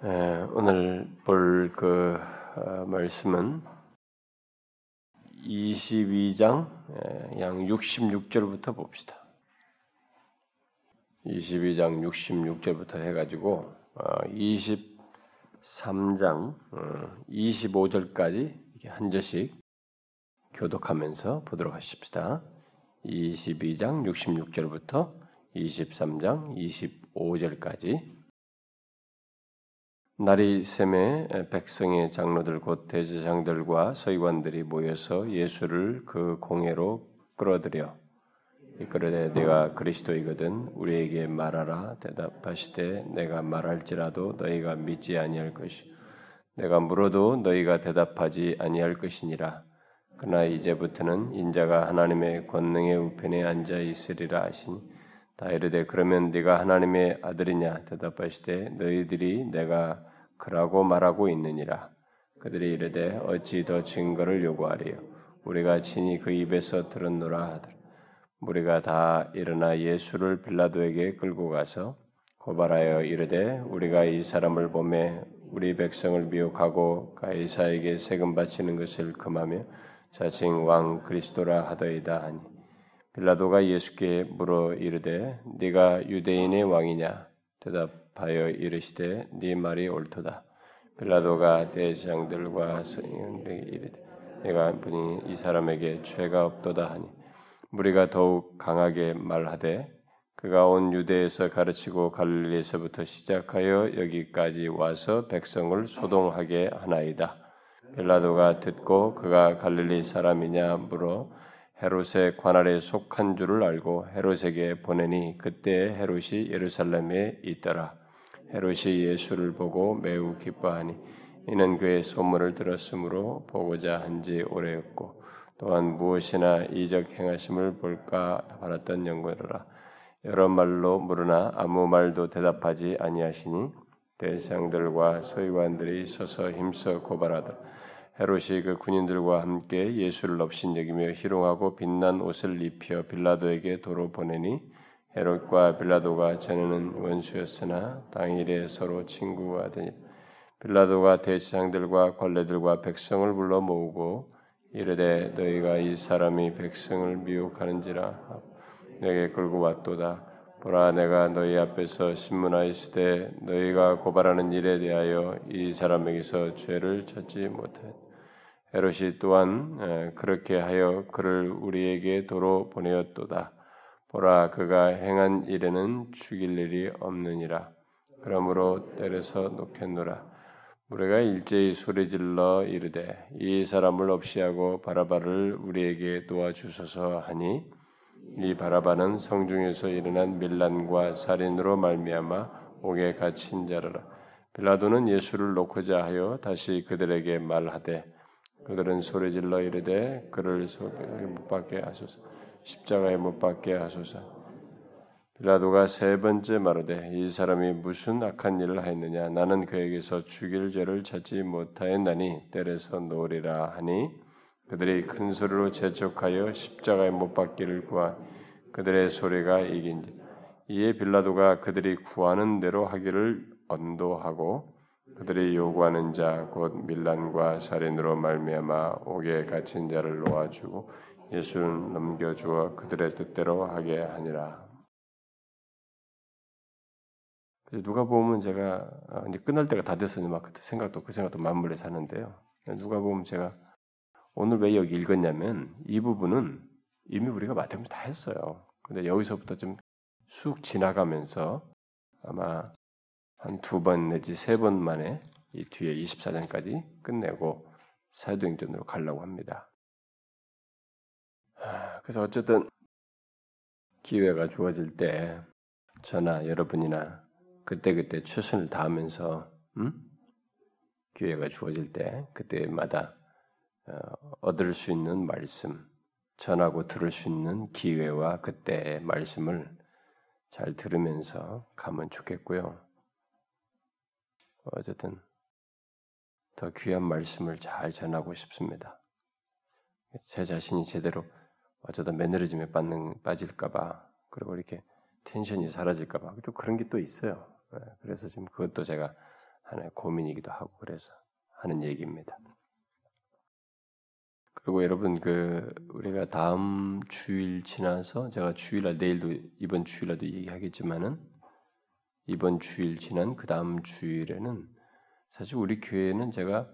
에, 오늘 볼그 어, 말씀은 22장 에, 양 66절부터 봅시다. 22장 66절부터 해가지고 어, 23장 어, 25절까지 한 절씩 교독하면서 보도록 하십시다. 22장 66절부터 23장 25절까지 날이 샘에 백성의 장로들 곧 대제장들과 서기관들이 모여서 예수를 그 공회로 끌어들여 이끌어내 내가 그리스도이거든. 우리에게 말하라. 대답하시되 내가 말할지라도 너희가 믿지 아니할 것이 내가 물어도 너희가 대답하지 아니할 것이니라. 그러나 이제부터는 인자가 하나님의 권능의 우편에 앉아 있으리라 하시니 다 이르되 그러면 네가 하나님의 아들이냐? 대답하시되 너희들이 내가 그라고 말하고 있느니라. 그들이 이르되 어찌 더 증거를 요구하리요? 우리가 친히 그 입에서 들었노라 하더라. 우리가 다 일어나 예수를 빌라도에게 끌고 가서 고발하여 이르되 우리가 이 사람을 보매 우리 백성을 미혹하고 가이사에게 세금 바치는 것을 금하며 자칭 왕 그리스도라 하더이다 하니. 빌라도가 예수께 물어 이르되 네가 유대인의 왕이냐? 대답 하여 이르시되 네 말이 옳도다 빌라도가 대장들과 서인들에게 이르되 내가 분이 이 사람에게 죄가 없도다 하니 우리가 더욱 강하게 말하되 그가 온 유대에서 가르치고 갈릴리에서부터 시작하여 여기까지 와서 백성을 소동하게 하나이다. 빌라도가 듣고 그가 갈릴리 사람이냐 물어 헤롯의 관할에 속한 줄을 알고 헤롯에게 보내니 그때 헤롯이 예루살렘에 있더라. 헤롯이 예수를 보고 매우 기뻐하니 이는 그의 소문을 들었으므로 보고자 한 지 오래였고 또한 무엇이나 이적 행하심을 볼까 바랐던 영광이라 여러 말로 물으나 아무 말도 대답하지 아니하시니 대장들과 서기관들이 서서 힘써 고발하더라. 헤롯이 그 군인들과 함께 예수를 없인 여기며 희롱하고 빛난 옷을 입혀 빌라도에게 도로 보내니 헤롯과 빌라도가 전에는 원수였으나 당일에 서로 친구가 되니 빌라도가 대지장들과 관례들과 백성을 불러 모으고 이르되 너희가 이 사람이 백성을 미혹하는지라 내게 끌고 왔도다 보라 내가 너희 앞에서 신문하였으되 너희가 고발하는 일에 대하여 이 사람에게서 죄를 찾지 못하였다 헤롯이 또한 그렇게 하여 그를 우리에게 도로 보내었도다. 보라 그가 행한 일에는 죽일 일이 없느니라. 그러므로 때려서 놓겠노라. 우리가 일제히 소리질러 이르되 이 사람을 없이하고 바라바를 우리에게 도와주소서 하니 이 바라바는 성중에서 일어난 밀란과 살인으로 말미암아 옥에 갇힌 자라라. 빌라도는 예수를 놓고자 하여 다시 그들에게 말하되 그들은 소리질러 이르되 그를 못 박게 하소서 십자가에 못 박게 하소서. 빌라도가 세 번째 말하되 이 사람이 무슨 악한 일을 하였느냐? 나는 그에게서 죽일 죄를 찾지 못하였나니 때려서 놓으리라 하니 그들이 큰 소리로 재촉하여 십자가에 못 박기를 구하 그들의 소리가 이긴지. 이에 빌라도가 그들이 구하는 대로 하기를 언도하고 그들이 요구하는 자 곧 밀란과 살인으로 말미암아 옥에 갇힌 자를 놓아주고 예수를 넘겨주어 그들의 뜻대로 하게 하니라. 누가 보면 제가 아, 이제 끝날 때가 다막 그때 생각도 그 생각도 맞물려 사는데요. 누가 보면 제가 오늘 왜 여기 읽었냐면 이 부분은 이미 우리가 마태복음 다 했어요. 근데 여기서부터 좀 쑥 지나가면서 아마 한 두 번 내지 세 번 만에 이 뒤에 24장까지 끝내고 사도행전으로 가려고 합니다. 그래서 어쨌든 기회가 주어질 때 저나 여러분이나 그때그때 최선을 다하면서 음? 기회가 주어질 때 그때마다 어, 얻을 수 있는 말씀, 전하고 들을 수 있는 기회와 그때의 말씀을 잘 들으면서 가면 좋겠고요. 어쨌든 더 귀한 말씀을 잘 전하고 싶습니다. 제 자신이 제대로 어쩌다 매너리즘에 빠는, 빠질까봐 그리고 이렇게 텐션이 사라질까봐 또 그런 게 또 있어요. 네, 그래서 지금 그것도 제가 하나의 고민이기도 하고 그래서 하는 얘기입니다. 그리고 여러분 그 우리가 다음 주일 지나서 제가 주일날 내일도 이번 주일날도 얘기하겠지만은 이번 주일 지난 그 다음 주일에는 사실 우리 교회는 제가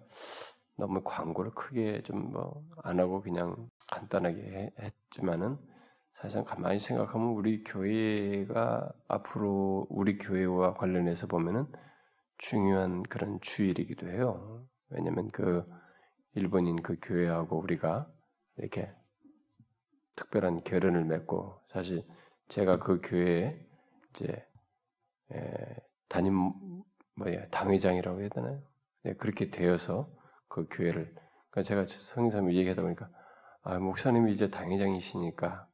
너무 광고를 크게 좀 뭐 안 하고 그냥 간단하게 했지만은 사실상 가만히 생각하면 우리 교회가 앞으로 우리 교회와 관련해서 보면은 중요한 그런 주일이기도 해요. 왜냐면 그 일본인 그 교회하고 우리가 이렇게 특별한 결연을 맺고 사실 제가 그 교회에 이제 에, 담임 뭐야 당회장이라고 해야 되나요? 네, 그렇게 되어서 그 교회를 그러니까 제가 성사님 얘기하다 보니까 아 목사님이 이제 당회장이시니까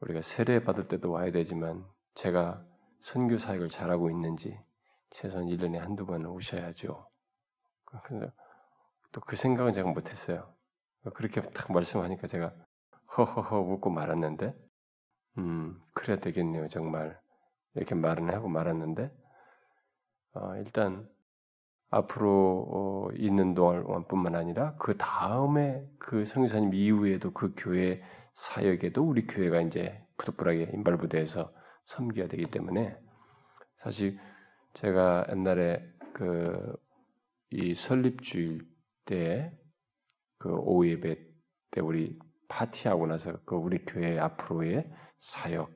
우리가 세례 받을 때도 와야 되지만 제가 선교 사역을 잘하고 있는지 최소한 1년에 한두 번은 오셔야죠. 그래서 또그 생각은 제가 못했어요. 그렇게 딱 말씀하니까 제가 허허허 웃고 말았는데, 음, 그래야 되겠네요, 정말. 이렇게 말은 하고 말았는데, 어, 일단, 앞으로 어, 있는 동안뿐만 아니라 그 다음에 그 성교사님 이후에도 그 교회 사역에도 우리 교회가 이제 부득불하게 인발부대에서 섬겨야 되기 때문에 사실 제가 옛날에 그 이 설립주일 때 그 오후 예배 때 우리 파티하고 나서 그 우리 교회 앞으로의 사역,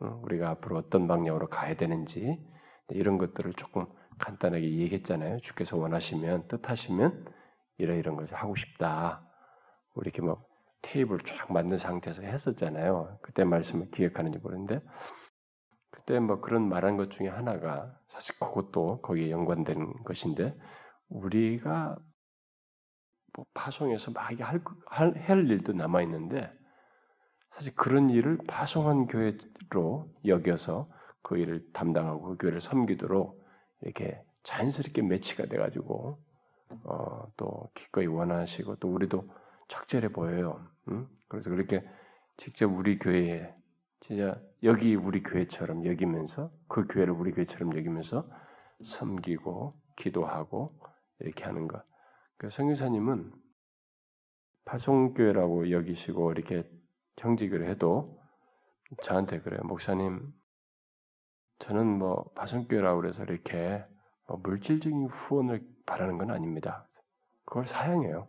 우리가 앞으로 어떤 방향으로 가야 되는지 이런 것들을 조금 간단하게 얘기했잖아요. 주께서 원하시면 뜻하시면 이런 이런 것을 하고 싶다. 이렇게 뭐 테이블 쫙 만든 상태에서 했었잖아요. 그때 말씀을 기억하는지 모르는데 그때 뭐 그런 말한 것 중에 하나가 사실 그것도 거기에 연관된 것인데 우리가 뭐 파송해서 막 할, 할, 할 일도 남아 있는데 사실 그런 일을 파송한 교회로 여겨서 그 일을 담당하고 그 교회를 섬기도록 이렇게 자연스럽게 매치가 돼가지고 어, 또 기꺼이 원하시고 또 우리도 적절해 보여요. 응? 그래서 그렇게 직접 우리 교회에 진짜 여기 우리 교회처럼 여기면서 그 교회를 우리 교회처럼 여기면서 섬기고 기도하고 이렇게 하는 것. 그 성유사님은 파송교회라고 여기시고 이렇게 형직을 해도 저한테 그래요. 목사님, 저는 뭐 파송교회라고 그래서 이렇게 뭐 물질적인 후원을 바라는 건 아닙니다. 그걸 사양해요.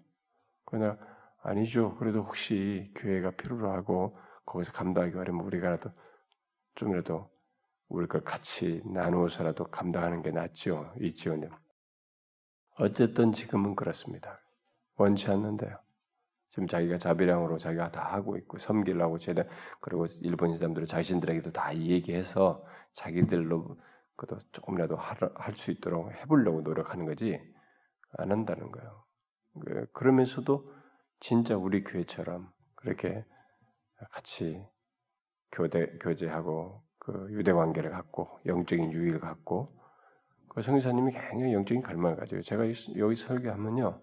그러나 아니죠. 그래도 혹시 교회가 필요로 하고 거기서 감당하기 어려면 우리가라도 좀이라도 우리 걸 같이 나누어서라도 감당하는 게 낫죠. 이 지원님. 어쨌든 지금은 그렇습니다. 원치 않는데요. 지금 자기가 자비량으로 자기가 다 하고 있고 섬기려고 제대 그리고 일본 사람들은 자신들에게도 다 얘기해서 자기들로 그도 조금이라도 할 수 있도록 해보려고 노력하는 거지 안 한다는 거예요. 그, 그러면서도 진짜 우리 교회처럼 그렇게 같이 교대 교제하고 그 유대 관계를 갖고 영적인 유의를 갖고 그 성교사님이 굉장히 영적인 갈망을 가지고 제가 여기 설교하면요.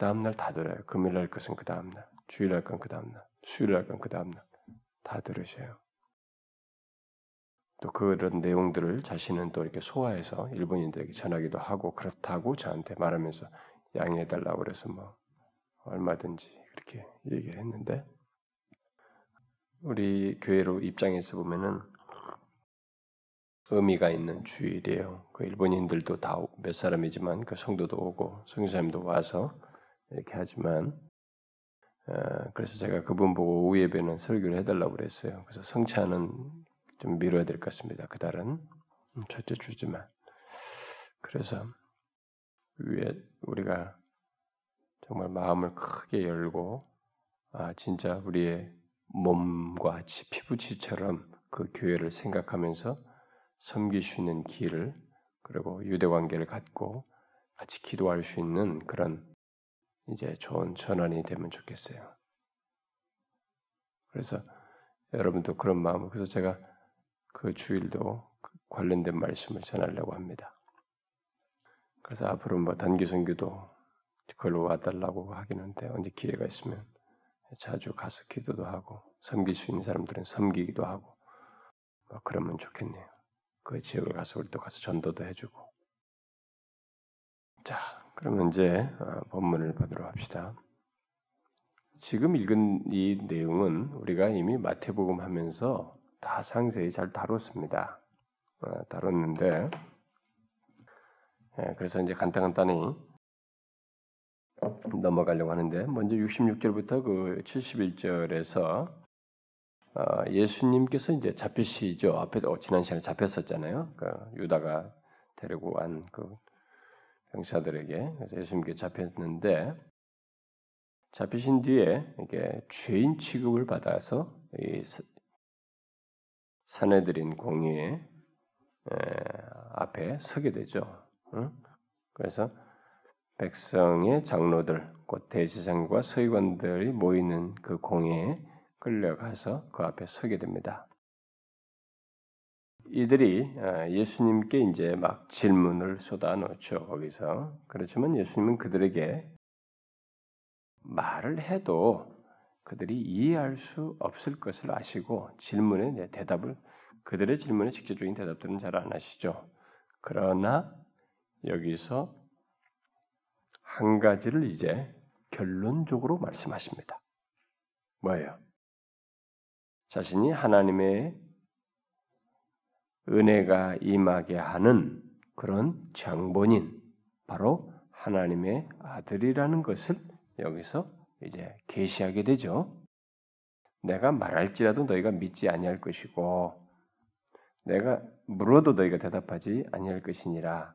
그 다음날 다 들어요. 금요일 날 것은 그 다음날, 주일 날 건그 다음날, 수요일 날 건그 다음날 다 들으셔요. 또 그런 내용들을 자신은 또 이렇게 소화해서 일본인들에게 전하기도 하고 그렇다고 저한테 말하면서 양해해달라고 그래서 뭐 얼마든지 그렇게 얘기를 했는데 우리 교회로 입장에서 보면은 의미가 있는 주일이에요. 그 일본인들도 다 몇 사람이지만 그 성도도 오고 성교사님도 와서 이렇게 하지만 어, 그래서 제가 그분 보고 오후 예배는 설교를 해달라고 그랬어요. 그래서 성찬은 좀 미뤄야 될 것 같습니다. 그달은 음, 첫째 주지만 그래서 위에 우리가 정말 마음을 크게 열고 아 진짜 우리의 몸과 같이 피부치처럼 그 교회를 생각하면서 섬길 수 있는 길을 그리고 유대 관계를 갖고 같이 기도할 수 있는 그런 이제 좋은 전환이 되면 좋겠어요. 그래서 여러분도 그런 마음을 그래서 제가 그 주일도 관련된 말씀을 전하려고 합니다. 그래서 앞으로 뭐 단기 선교도 그걸로 와달라고 하기는데 언제 기회가 있으면 자주 가서 기도도 하고 섬길 수 있는 사람들은 섬기기도 하고 뭐 그러면 좋겠네요. 그 지역을 가서 우리 또 가서 전도도 해주고 그러면 이제 어, 본문을 보도록 합시다. 지금 읽은 이 내용은 우리가 이미 마태복음 하면서 다 상세히 잘 다뤘습니다. 어, 다뤘는데 예, 그래서 이제 간단간단히 넘어가려고 하는데 먼저 66절부터 그 71절에서 어, 예수님께서 이제 잡히시죠. 앞에 어, 지난 시간에 잡혔었잖아요. 그 유다가 데리고 간 그 병사들에게 예수님께 잡혔는데 잡히신 뒤에 이게 죄인 취급을 받아서 이 사내들인 공의에 앞에 서게 되죠. 그래서 백성의 장로들, 곧 대제사장과 서기관들이 모이는 그 공회에 끌려가서 그 앞에 서게 됩니다. 이들이 어, 예수님께 이제 막 질문을 쏟아놓죠. 거기서 그렇지만 예수님은 그들에게 말을 해도 그들이 이해할 수 없을 것을 아시고 질문에 대답을 그들의 질문에 직접적인 대답들은 잘 안 하시죠. 그러나 여기서 한 가지를 이제 결론적으로 말씀하십니다. 뭐예요? 자신이 하나님의 은혜가 임하게 하는 그런 장본인, 바로 하나님의 아들이라는 것을 여기서 이제 계시하게 되죠. 내가 말할지라도 너희가 믿지 아니할 것이고 내가 물어도 너희가 대답하지 아니할 것이니라.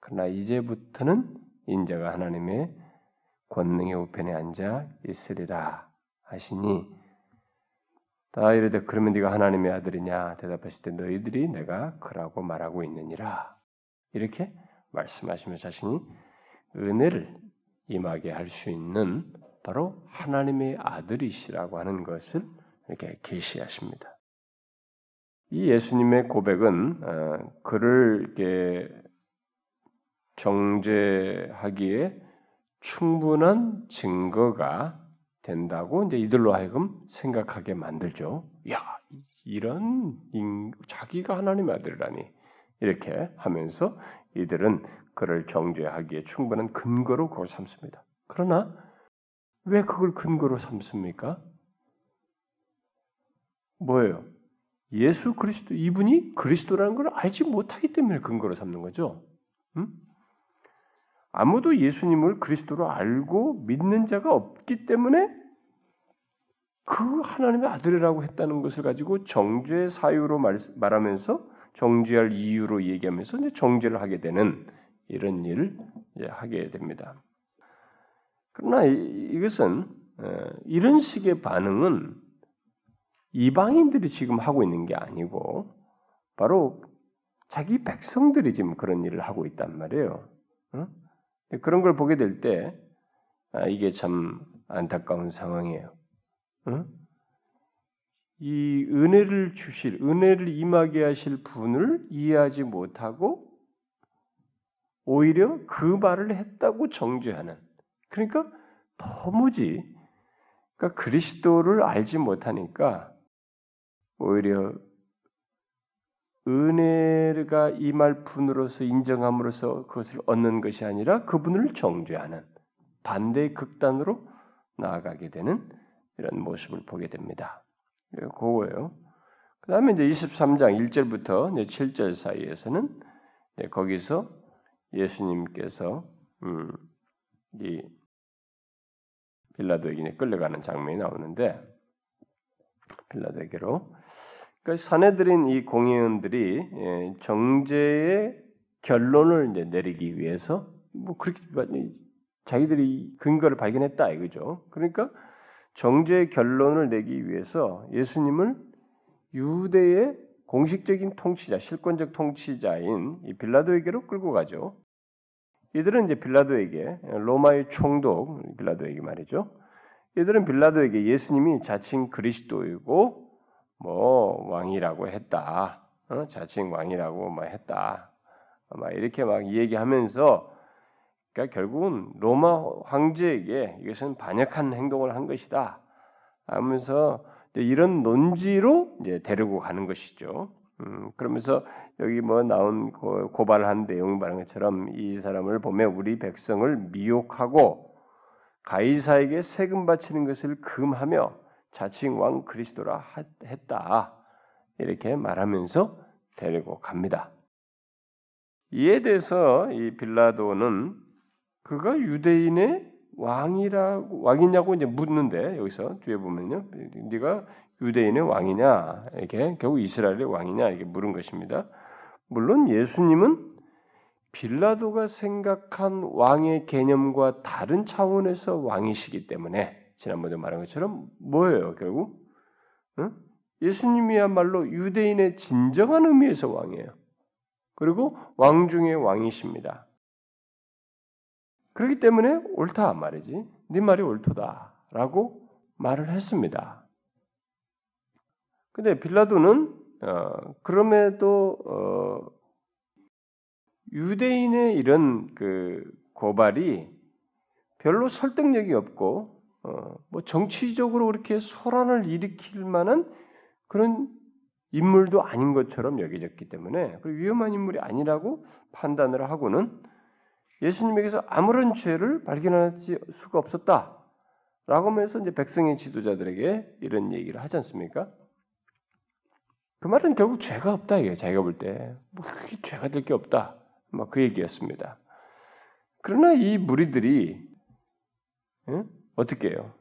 그러나 이제부터는 인자가 하나님의 권능의 우편에 앉아 있으리라 하시니 다 이르되 그러면 네가 하나님의 아들이냐 대답하실 때 너희들이 내가 그라고 말하고 있느니라 이렇게 말씀하시며 자신이 은혜를 임하게 할 수 있는 바로 하나님의 아들이시라고 하는 것을 이렇게 계시하십니다. 이 예수님의 고백은 어, 그를 이렇게 정죄하기에 충분한 증거가 된다고 이제 이들로 하여금 생각하게 만들죠. 야, 이런 인, 자기가 하나님의 아들이라니 이렇게 하면서 이들은 그를 정죄하기에 충분한 근거로 그걸 삼습니다. 그러나 왜 그걸 근거로 삼습니까? 뭐예요? 예수 그리스도 이분이 그리스도라는 걸 알지 못하기 때문에 근거로 삼는 거죠. 음? 아무도 예수님을 그리스도로 알고 믿는 자가 없기 때문에 그 하나님의 아들이라고 했다는 것을 가지고 정죄 사유로 말, 말하면서 정죄할 이유로 얘기하면서 이제 정죄를 하게 되는 이런 일을 하게 됩니다. 그러나 이, 것은 이런 식의 반응은 이방인들이 지금 하고 있는 게 아니고 바로 자기 백성들이 지금 그런 일을 하고 있단 말이에요. 그런 걸 보게 될 때 아, 이게 참 안타까운 상황이에요. 이 은혜를 주실, 은혜를 임하게 하실 분을 이해하지 못하고 오히려 그 말을 했다고 정죄하는. 그러니까 도무지 그러니까 그리스도를 알지 못하니까 오히려 은혜가 임할 분으로서 인정함으로써 그것을 얻는 것이 아니라 그분을 정죄하는 반대의 극단으로 나아가게 되는 이런 모습을 보게 됩니다. 예, 그거예요. 그 다음에 이제 23장 1절부터 7절 사이에서는 거기서 예수님께서 음, 이 빌라도에게 끌려가는 장면이 나오는데 빌라도에게로 그러니까 사내들인 이 공회원들이 예, 정죄의 결론을 이제 내리기 위해서 뭐 그렇게 자기들이 근거를 발견했다 이거죠. 그러니까 정죄의 결론을 내기 위해서 예수님을 유대의 공식적인 통치자, 실권적 통치자인 이 빌라도에게로 끌고 가죠. 이들은 이제 빌라도에게 로마의 총독 빌라도에게 말이죠. 이들은 빌라도에게 예수님이 자칭 그리스도이고 뭐 왕이라고 했다. 어? 자칭 왕이라고 뭐 했다. 막 이렇게 막 얘기하면서 그러니까 결국은 로마 황제에게 이것은 반역한 행동을 한 것이다. 하면서 이런 논지로 이제 데리고 가는 것이죠. 음, 그러면서 여기 뭐 나온 고 발한 내용 말한 것처럼 이 사람을 보면 우리 백성을 미혹하고 가이사에게 세금 바치는 것을 금하며 자칭 왕 그리스도라 했다. 이렇게 말하면서 데리고 갑니다. 이에 대해서 이 빌라도는 그가 유대인의 왕이라고 왕이냐고 이제 묻는데 여기서 뒤에 보면요, 네가 유대인의 왕이냐 이렇게 결국 이스라엘의 왕이냐 이렇게 물은 것입니다. 물론 예수님은 빌라도가 생각한 왕의 개념과 다른 차원에서 왕이시기 때문에 지난번에 말한 것처럼 뭐예요 결국 응? 예수님이야말로 유대인의 진정한 의미에서 왕이에요. 그리고 왕 중의 왕이십니다. 그렇기 때문에 옳다 말이지. 네 말이 옳도다라고 말을 했습니다. 근데 빌라도는 어, 그럼에도 어, 유대인의 이런 그 고발이 별로 설득력이 없고 어, 뭐 정치적으로 그렇게 소란을 일으킬 만한 그런 인물도 아닌 것처럼 여겨졌기 때문에 그 위험한 인물이 아니라고 판단을 하고는 예수님에게서 아무런 죄를 발견할 수가 없었다. 라고 하면서 이제 백성의 지도자들에게 이런 얘기를 하지 않습니까? 그 말은 결국 죄가 없다 이게 자기가 볼 때. 뭐 그게 죄가 될 게 없다. 막 그 얘기였습니다. 그러나 이 무리들이 응? 어떻게 해요?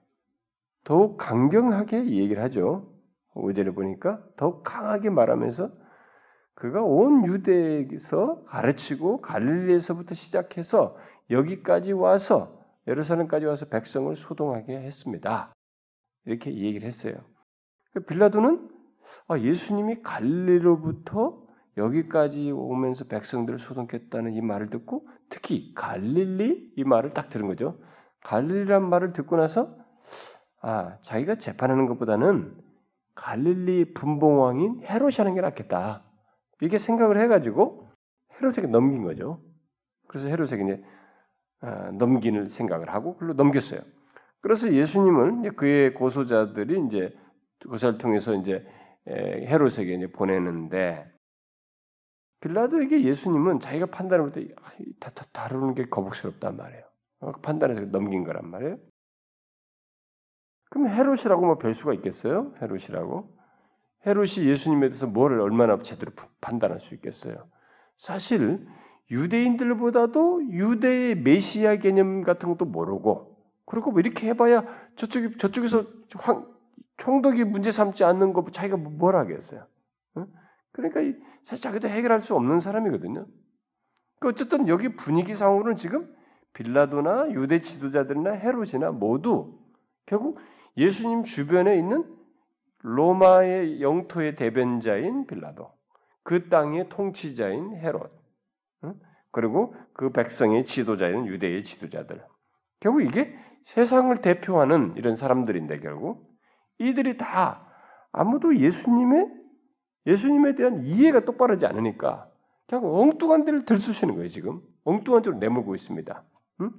더욱 강경하게 얘기를 하죠. 5절에 보니까 더욱 강하게 말하면서 그가 온 유대에서 가르치고 갈릴리에서부터 시작해서 여기까지 와서 예루살렘까지 와서 백성을 소동하게 했습니다. 이렇게 얘기를 했어요. 그 빌라도는 아, 예수님이 갈릴리로부터 여기까지 오면서 백성들을 소동했다는 이 말을 듣고 특히 갈릴리 이 말을 딱 들은 거죠. 갈릴리란 말을 듣고 나서 아 자기가 재판하는 것보다는 갈릴리 분봉왕인 헤롯이 하는 게 낫겠다. 이렇게 생각을 해가지고 헤롯에게 넘긴 거죠. 그래서 헤롯에게 이제 아, 넘기는 생각을 하고 그걸로 넘겼어요. 그래서 예수님을 그의 고소자들이 이제 고사를 통해서 이제 헤롯에게 이제 보내는데 빌라도에게 예수님은 자기가 판단을 할때 다루는 게 거북스럽단 말이에요. 어, 판단해서 넘긴 거란 말이에요. 그럼 헤롯이라고 뭐 별 수가 있겠어요? 헤롯이라고? 헤롯이 예수님에 대해서 뭐를 얼마나 제대로 판단할 수 있겠어요? 사실 유대인들보다도 유대의 메시아 개념 같은 것도 모르고 그리고 뭐 이렇게 해봐야 저쪽이 저쪽에서 황, 총독이 문제 삼지 않는 거 자기가 뭐, 뭘 하겠어요? 그러니까 사실 자기도 해결할 수 없는 사람이거든요. 그 어쨌든 여기 분위기상으로는 지금 빌라도나 유대 지도자들이나 헤롯이나 모두 결국 예수님 주변에 있는 로마의 영토의 대변자인 빌라도, 그 땅의 통치자인 헤롯, 그리고 그 백성의 지도자인 유대의 지도자들. 결국 이게 세상을 대표하는 이런 사람들인데 결국 이들이 다 아무도 예수님의 예수님에 대한 이해가 똑바르지 않으니까 그냥 엉뚱한 데를 들쑤시는 거예요 지금 엉뚱한 쪽으로 내몰고 있습니다. 응?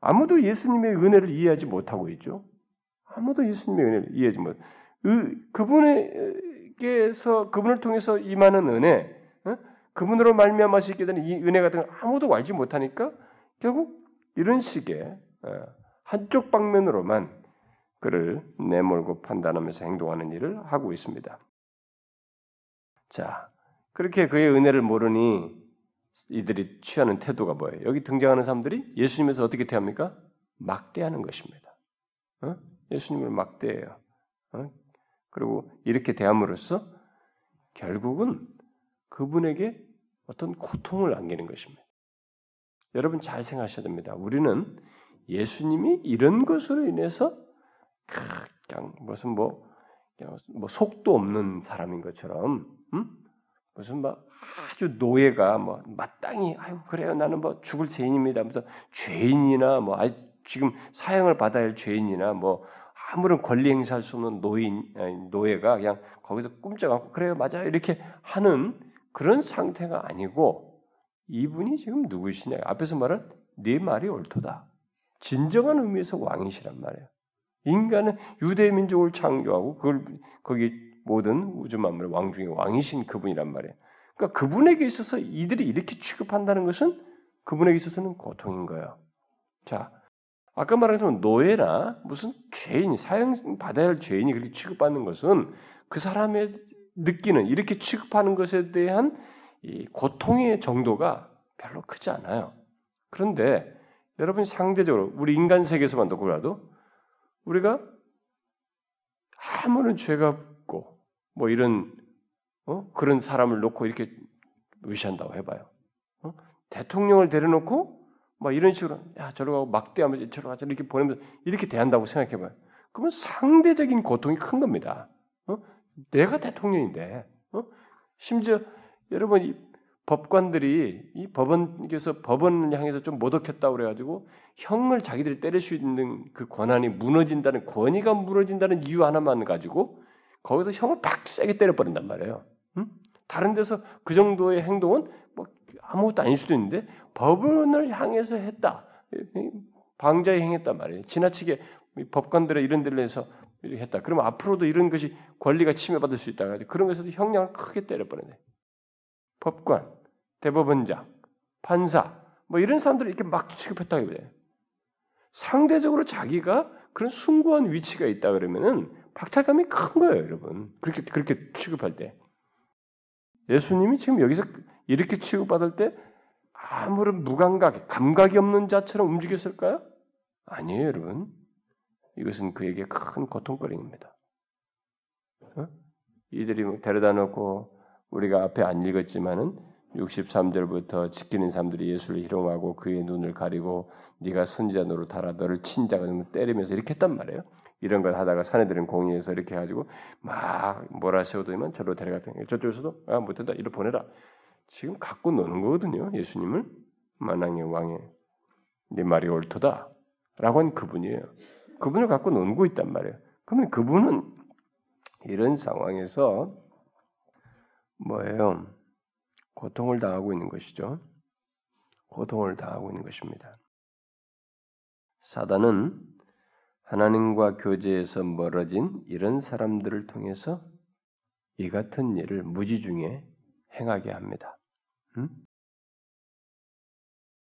아무도 예수님의 은혜를 이해하지 못하고 있죠. 아무도 예수님의 은혜를 이해하지 못. 그분에게서 그분을 통해서 임하는 은혜, 어? 그분으로 말미암아서 있게 되는 이 은혜 같은 걸 아무도 알지 못하니까 결국 이런 식의 어, 한쪽 방면으로만 그를 내몰고 판단하면서 행동하는 일을 하고 있습니다. 자, 그렇게 그의 은혜를 모르니 이들이 취하는 태도가 뭐예요? 여기 등장하는 사람들이 예수님에서 어떻게 대합니까? 막대하는 것입니다. 어? 예수님을 막대해요. 어? 그리고 이렇게 대함으로써 결국은 그분에게 어떤 고통을 안기는 것입니다. 여러분 잘 생각하셔야 됩니다. 우리는 예수님이 이런 것으로 인해서 그냥 무슨 뭐, 뭐 속도 없는 사람인 것처럼 음? 무슨 뭐 아주 노예가 뭐 마땅히 아유 그래요 나는 뭐 죽을 죄인입니다. 무슨 죄인이나 뭐 아, 지금 사형을 받아야 할 죄인이나 뭐 아무런 권리 행사할 수 없는 노인 노예가 그냥 거기서 꿈쩍 않고 그래요 맞아요 이렇게 하는 그런 상태가 아니고 이분이 지금 누구시냐 앞에서 말한 네 말이 옳도다 진정한 의미에서 왕이시란 말이에요. 인간은 유대 민족을 창조하고 그걸 거기 모든 우주 만물의 왕 중에 왕이신 그분이란 말이에요. 그러니까 그분에게 있어서 이들이 이렇게 취급한다는 것은 그분에게 있어서는 고통인 거예요. 자, 아까 것처럼 노예나 무슨 죄인, 사형 받아야 할 죄인이 그렇게 취급받는 것은 그 사람의 느끼는 이렇게 취급하는 것에 대한 이 고통의 정도가 별로 크지 않아요. 그런데 여러분 상대적으로 우리 인간 세계에서만 놓고라도 우리가 아무런 죄가 뭐 이런 어? 그런 사람을 놓고 이렇게 무시한다고 해봐요. 어? 대통령을 데려놓고 막 이런 식으로 야 저러 가고 막대하면서 저러 가자 이렇게 보내면서 이렇게 대한다고 생각해봐요. 그러면 상대적인 고통이 큰 겁니다. 어? 내가 대통령인데 어? 심지어 여러분 이 법관들이 이 법원에서 법원을 향해서 좀 모독했다고 그래가지고 형을 자기들이 때릴 수 있는 그 권한이 무너진다는 권위가 무너진다는 이유 하나만 가지고 거기서 형을 팍 세게 때려버린단 말이에요. 응? 다른 데서 그 정도의 행동은 뭐 아무것도 아닐 수도 있는데 법원을 향해서 했다. 방자에 행했단 말이에요. 지나치게 법관들의 이런 데를 해서 했다. 그러면 앞으로도 이런 것이 권리가 침해받을 수 있다. 그런 것에서 형량을 크게 때려버리네. 법관, 대법원장, 판사, 뭐 이런 사람들을 이렇게 막 취급했다. 상대적으로 자기가 그런 숭고한 위치가 있다 그러면은 박탈감이 큰 거예요, 여러분. 그렇게 그렇게 취급할 때. 예수님이 지금 여기서 이렇게 취급받을 때 아무런 무감각, 감각이 없는 자처럼 움직였을까요? 아니에요, 여러분. 이것은 그에게 큰 고통거리입니다. 어? 이들이 뭐 데려다 놓고 우리가 앞에 안 읽었지만은 63절부터 지키는 사람들이 예수를 희롱하고 그의 눈을 가리고 네가 선지자 노릇하라 너를 친자가 때리면서 이렇게 했단 말이에요. 이런 걸 하다가 사내들은 공의해서 이렇게 해가지고 막 몰아 세우더니만 저로 데려갔던 거예요. 저쪽에서도 아 못된다 이리 보내라. 지금 갖고 노는 거거든요. 예수님을 만왕의 왕의 네 말이 옳도다 라고 한 그분이에요. 그분을 갖고 놀고 있단 말이에요. 그러면 그분은 이런 상황에서 뭐예요? 고통을 당하고 있는 것이죠. 고통을 당하고 있는 것입니다. 사단은 하나님과 교제에서 멀어진 이런 사람들을 통해서 이 같은 일을 무지 중에 행하게 합니다. 음?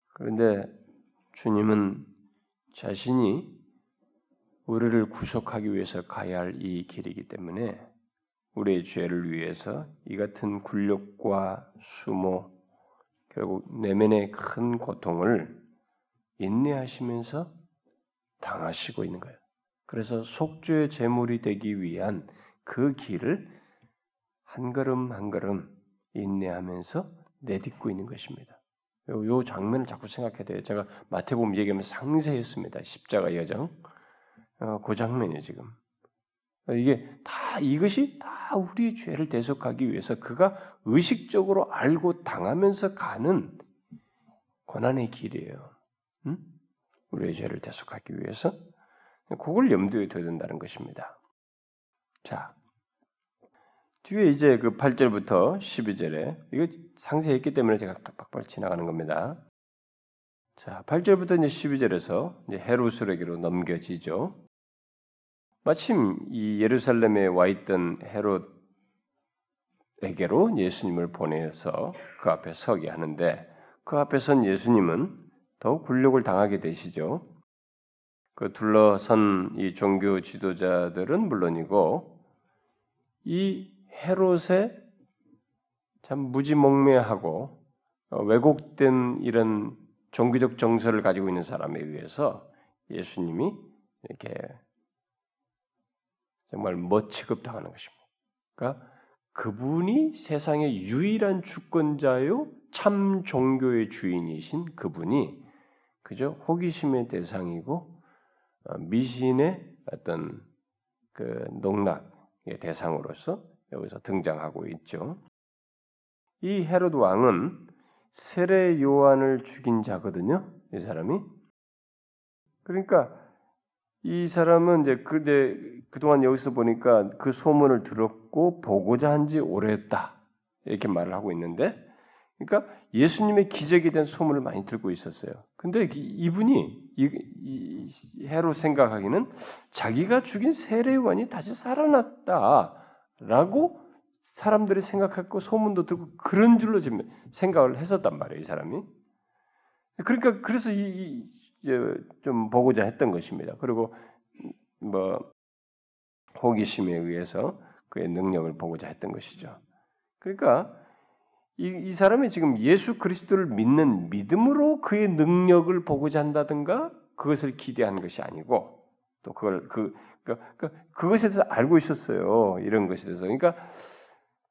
그런데 주님은 자신이 우리를 구속하기 위해서 가야 할 이 길이기 때문에 우리의 죄를 위해서 이 같은 굴욕과 수모 결국 내면의 큰 고통을 인내하시면서 당하시고 있는 거예요. 그래서 속죄의 제물이 되기 위한 그 길을 한 걸음 한 걸음 인내하면서 내딛고 있는 것입니다. 요, 요 장면을 자꾸 생각해야 돼요. 제가 마태복음 얘기하면서 상세했습니다. 십자가 여정. 어, 그 장면이 지금. 이게 다 이것이 다 우리의 죄를 대속하기 위해서 그가 의식적으로 알고 당하면서 가는 고난의 길이에요. 응? 우리의 죄를 대속하기 위해서 그걸 염두에 둬야 된다는 것입니다. 자, 뒤에 이제 그 8절부터 12절에 이거 상세히 했기 때문에 제가 빡빡 지나가는 겁니다. 자, 8절부터 이제 12절에서 이제 헤롯에게로 넘겨지죠. 마침 이 예루살렘에 와 있던 헤롯에게로 예수님을 보내서 그 앞에 서게 하는데 그 앞에 선 예수님은 더욱 굴욕을 당하게 되시죠. 그 둘러선 이 종교 지도자들은 물론이고 이 헤롯의 참 무지몽매하고 어, 왜곡된 이런 종교적 정서를 가지고 있는 사람에 의해서 예수님이 이렇게 정말 못 취급당하는 것입니다. 그러니까 그분이 세상의 유일한 주권자요 참 종교의 주인이신 그분이 그저 호기심의 대상이고 어, 미신의 어떤 그 농락의 대상으로서 여기서 등장하고 있죠. 이 헤롯 왕은 세례 요한을 죽인 자거든요. 이 사람이. 그러니까 이 사람은 이제 그제 그동안 여기서 보니까 그 소문을 들었고 보고자 한 지 오래했다. 이렇게 말을 하고 있는데 그러니까 예수님의 기적에 대한 소문을 많이 들고 있었어요. 근데 이분이 이, 이 해로 생각하기는 자기가 죽인 세례요한이 다시 살아났다. 라고 사람들이 생각했고 소문도 듣고 그런 줄로 지금 생각을 했었단 말이에요, 이 사람이. 그러니까 그래서 이, 이 좀 보고자 했던 것입니다. 그리고 뭐 호기심에 의해서 그의 능력을 보고자 했던 것이죠. 그러니까 이, 이 사람이 지금 예수 그리스도를 믿는 믿음으로 그의 능력을 보고자 한다든가 그것을 기대한 것이 아니고 또 그걸 그 그러니까, 그것에 대해서 알고 있었어요. 이런 것에 대해서. 그러니까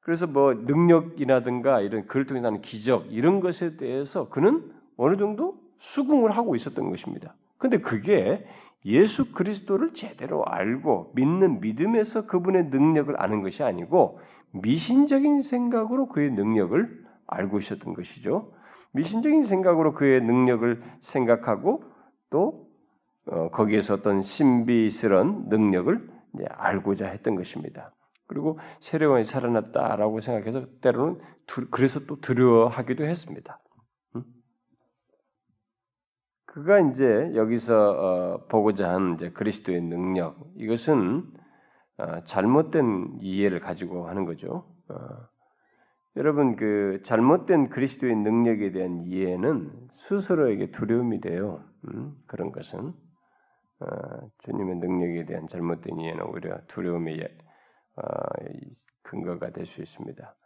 그래서 뭐 능력이라든가 이런 그를 통해 나는 기적 이런 것에 대해서 그는 어느 정도 수긍을 하고 있었던 것입니다. 근데 그게 예수 그리스도를 제대로 알고 믿는 믿음에서 그분의 능력을 아는 것이 아니고 미신적인 생각으로 그의 능력을 알고 있었던 것이죠. 미신적인 생각으로 그의 능력을 생각하고 또 어, 거기에서 어떤 신비스러운 능력을 알고자 했던 것입니다. 그리고 세례원이 살아났다라고 생각해서 때로는 두, 그래서 또 두려워하기도 했습니다. 음? 그가 이제 여기서 어, 보고자 한 이제 그리스도의 능력 이것은 어, 잘못된 이해를 가지고 하는 거죠. 어, 여러분 그 잘못된 그리스도의 능력에 대한 이해는 스스로에게 두려움이 돼요. 음, 그런 것은 어, 주님의 능력에 대한 잘못된 이해는 오히려 두려움의 어, 근거가 될 수 있습니다.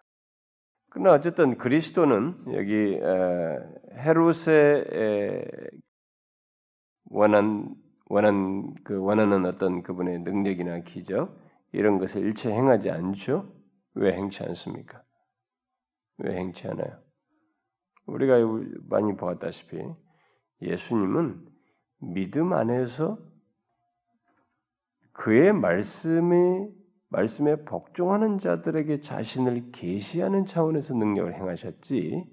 그러나 어쨌든 그리스도는 여기 헤롯의 원한 원한 그 원하는 어떤 그분의 능력이나 기적 이런 것을 일체 행하지 않죠. 왜 행치 않습니까? 왜 행치 않아요? 우리가 많이 보았다시피 예수님은 믿음 안에서 그의 말씀에 말씀에 복종하는 자들에게 자신을 계시하는 차원에서 능력을 행하셨지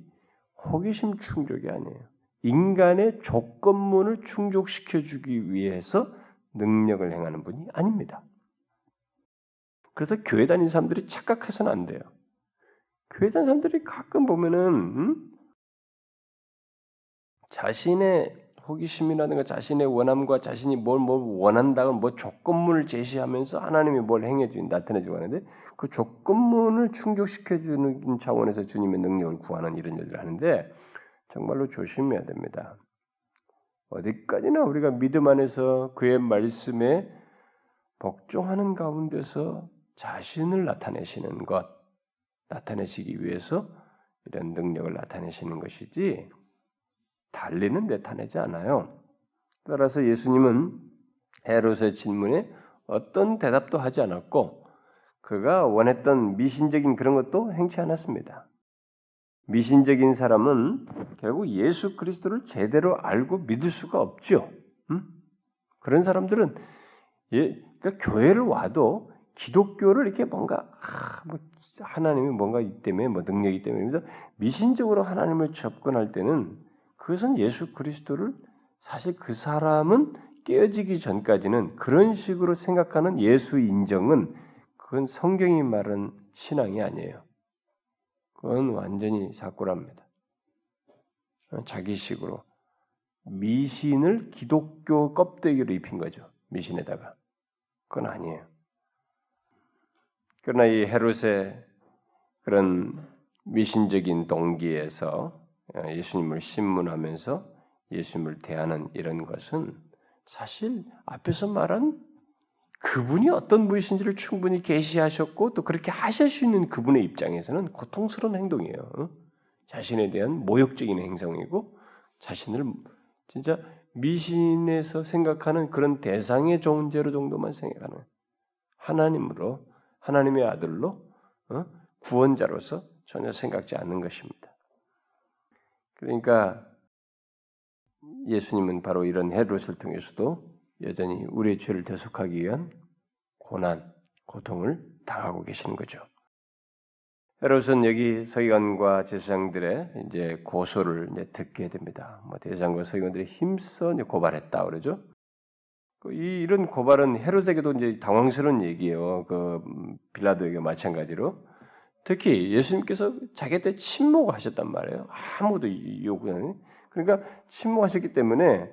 호기심 충족이 아니에요. 인간의 조건문을 충족시켜 주기 위해서 능력을 행하는 분이 아닙니다. 그래서 교회 다니는 사람들이 착각해서는 안 돼요. 교회 다니는 사람들이 가끔 보면은 음? 자신의 호기심이라든가 자신의 원함과 자신이 뭘, 뭘 원한다고 뭐 조건문을 제시하면서 하나님이 뭘 행해주고 나타내 주고 하는데 그 조건문을 충족시켜 주는 차원에서 주님의 능력을 구하는 이런 일을 하는데 정말로 조심해야 됩니다. 어디까지나 우리가 믿음 안에서 그의 말씀에 복종하는 가운데서 자신을 나타내시는 것, 나타내시기 위해서 이런 능력을 나타내시는 것이지 달리는 나타내지 않아요. 따라서 예수님은 헤롯의 질문에 어떤 대답도 하지 않았고 그가 원했던 미신적인 그런 것도 행치 않았습니다. 미신적인 사람은 결국 예수 그리스도를 제대로 알고 믿을 수가 없죠. 음? 그런 사람들은 예, 그러니까 교회를 와도 기독교를 이렇게 뭔가 아, 뭐 하나님이 뭔가 이 때문에 뭐 능력이 때문에 미신적으로 하나님을 접근할 때는 그것은 예수 그리스도를 사실 그 사람은 깨어지기 전까지는 그런 식으로 생각하는 예수 인정은 그건 성경이 말한 신앙이 아니에요. 그건 완전히 사고랍니다. 자기식으로 미신을 기독교 껍데기로 입힌 거죠. 미신에다가 그건 아니에요. 그러나 이 헤롯의 그런 미신적인 동기에서 예수님을 신문하면서 예수님을 대하는 이런 것은 사실 앞에서 말한 그분이 어떤 분이신지를 충분히 계시하셨고 또 그렇게 하실 수 있는 그분의 입장에서는 고통스러운 행동이에요. 자신에 대한 모욕적인 행성이고 자신을 진짜 미신에서 생각하는 그런 대상의 존재로 정도만 생각하는 하나님으로 하나님의 아들로 어? 구원자로서 전혀 생각지 않는 것입니다. 그러니까 예수님은 바로 이런 헤롯을 통해서도 여전히 우리의 죄를 대속하기 위한 고난, 고통을 당하고 계시는 거죠. 헤롯은 여기 서기관과 제사장들의 이제 고소를 이제 듣게 됩니다. 뭐 대장과 서기관들이 힘써 고발했다 그러죠. 그이 이런 고발은 헤롯에게도 이제 당황스러운 얘기예요. 그 빌라도에게 마찬가지로 특히 예수님께서 자기한테 침묵하셨단 말이에요. 아무도 요구하는. 그러니까 침묵하셨기 때문에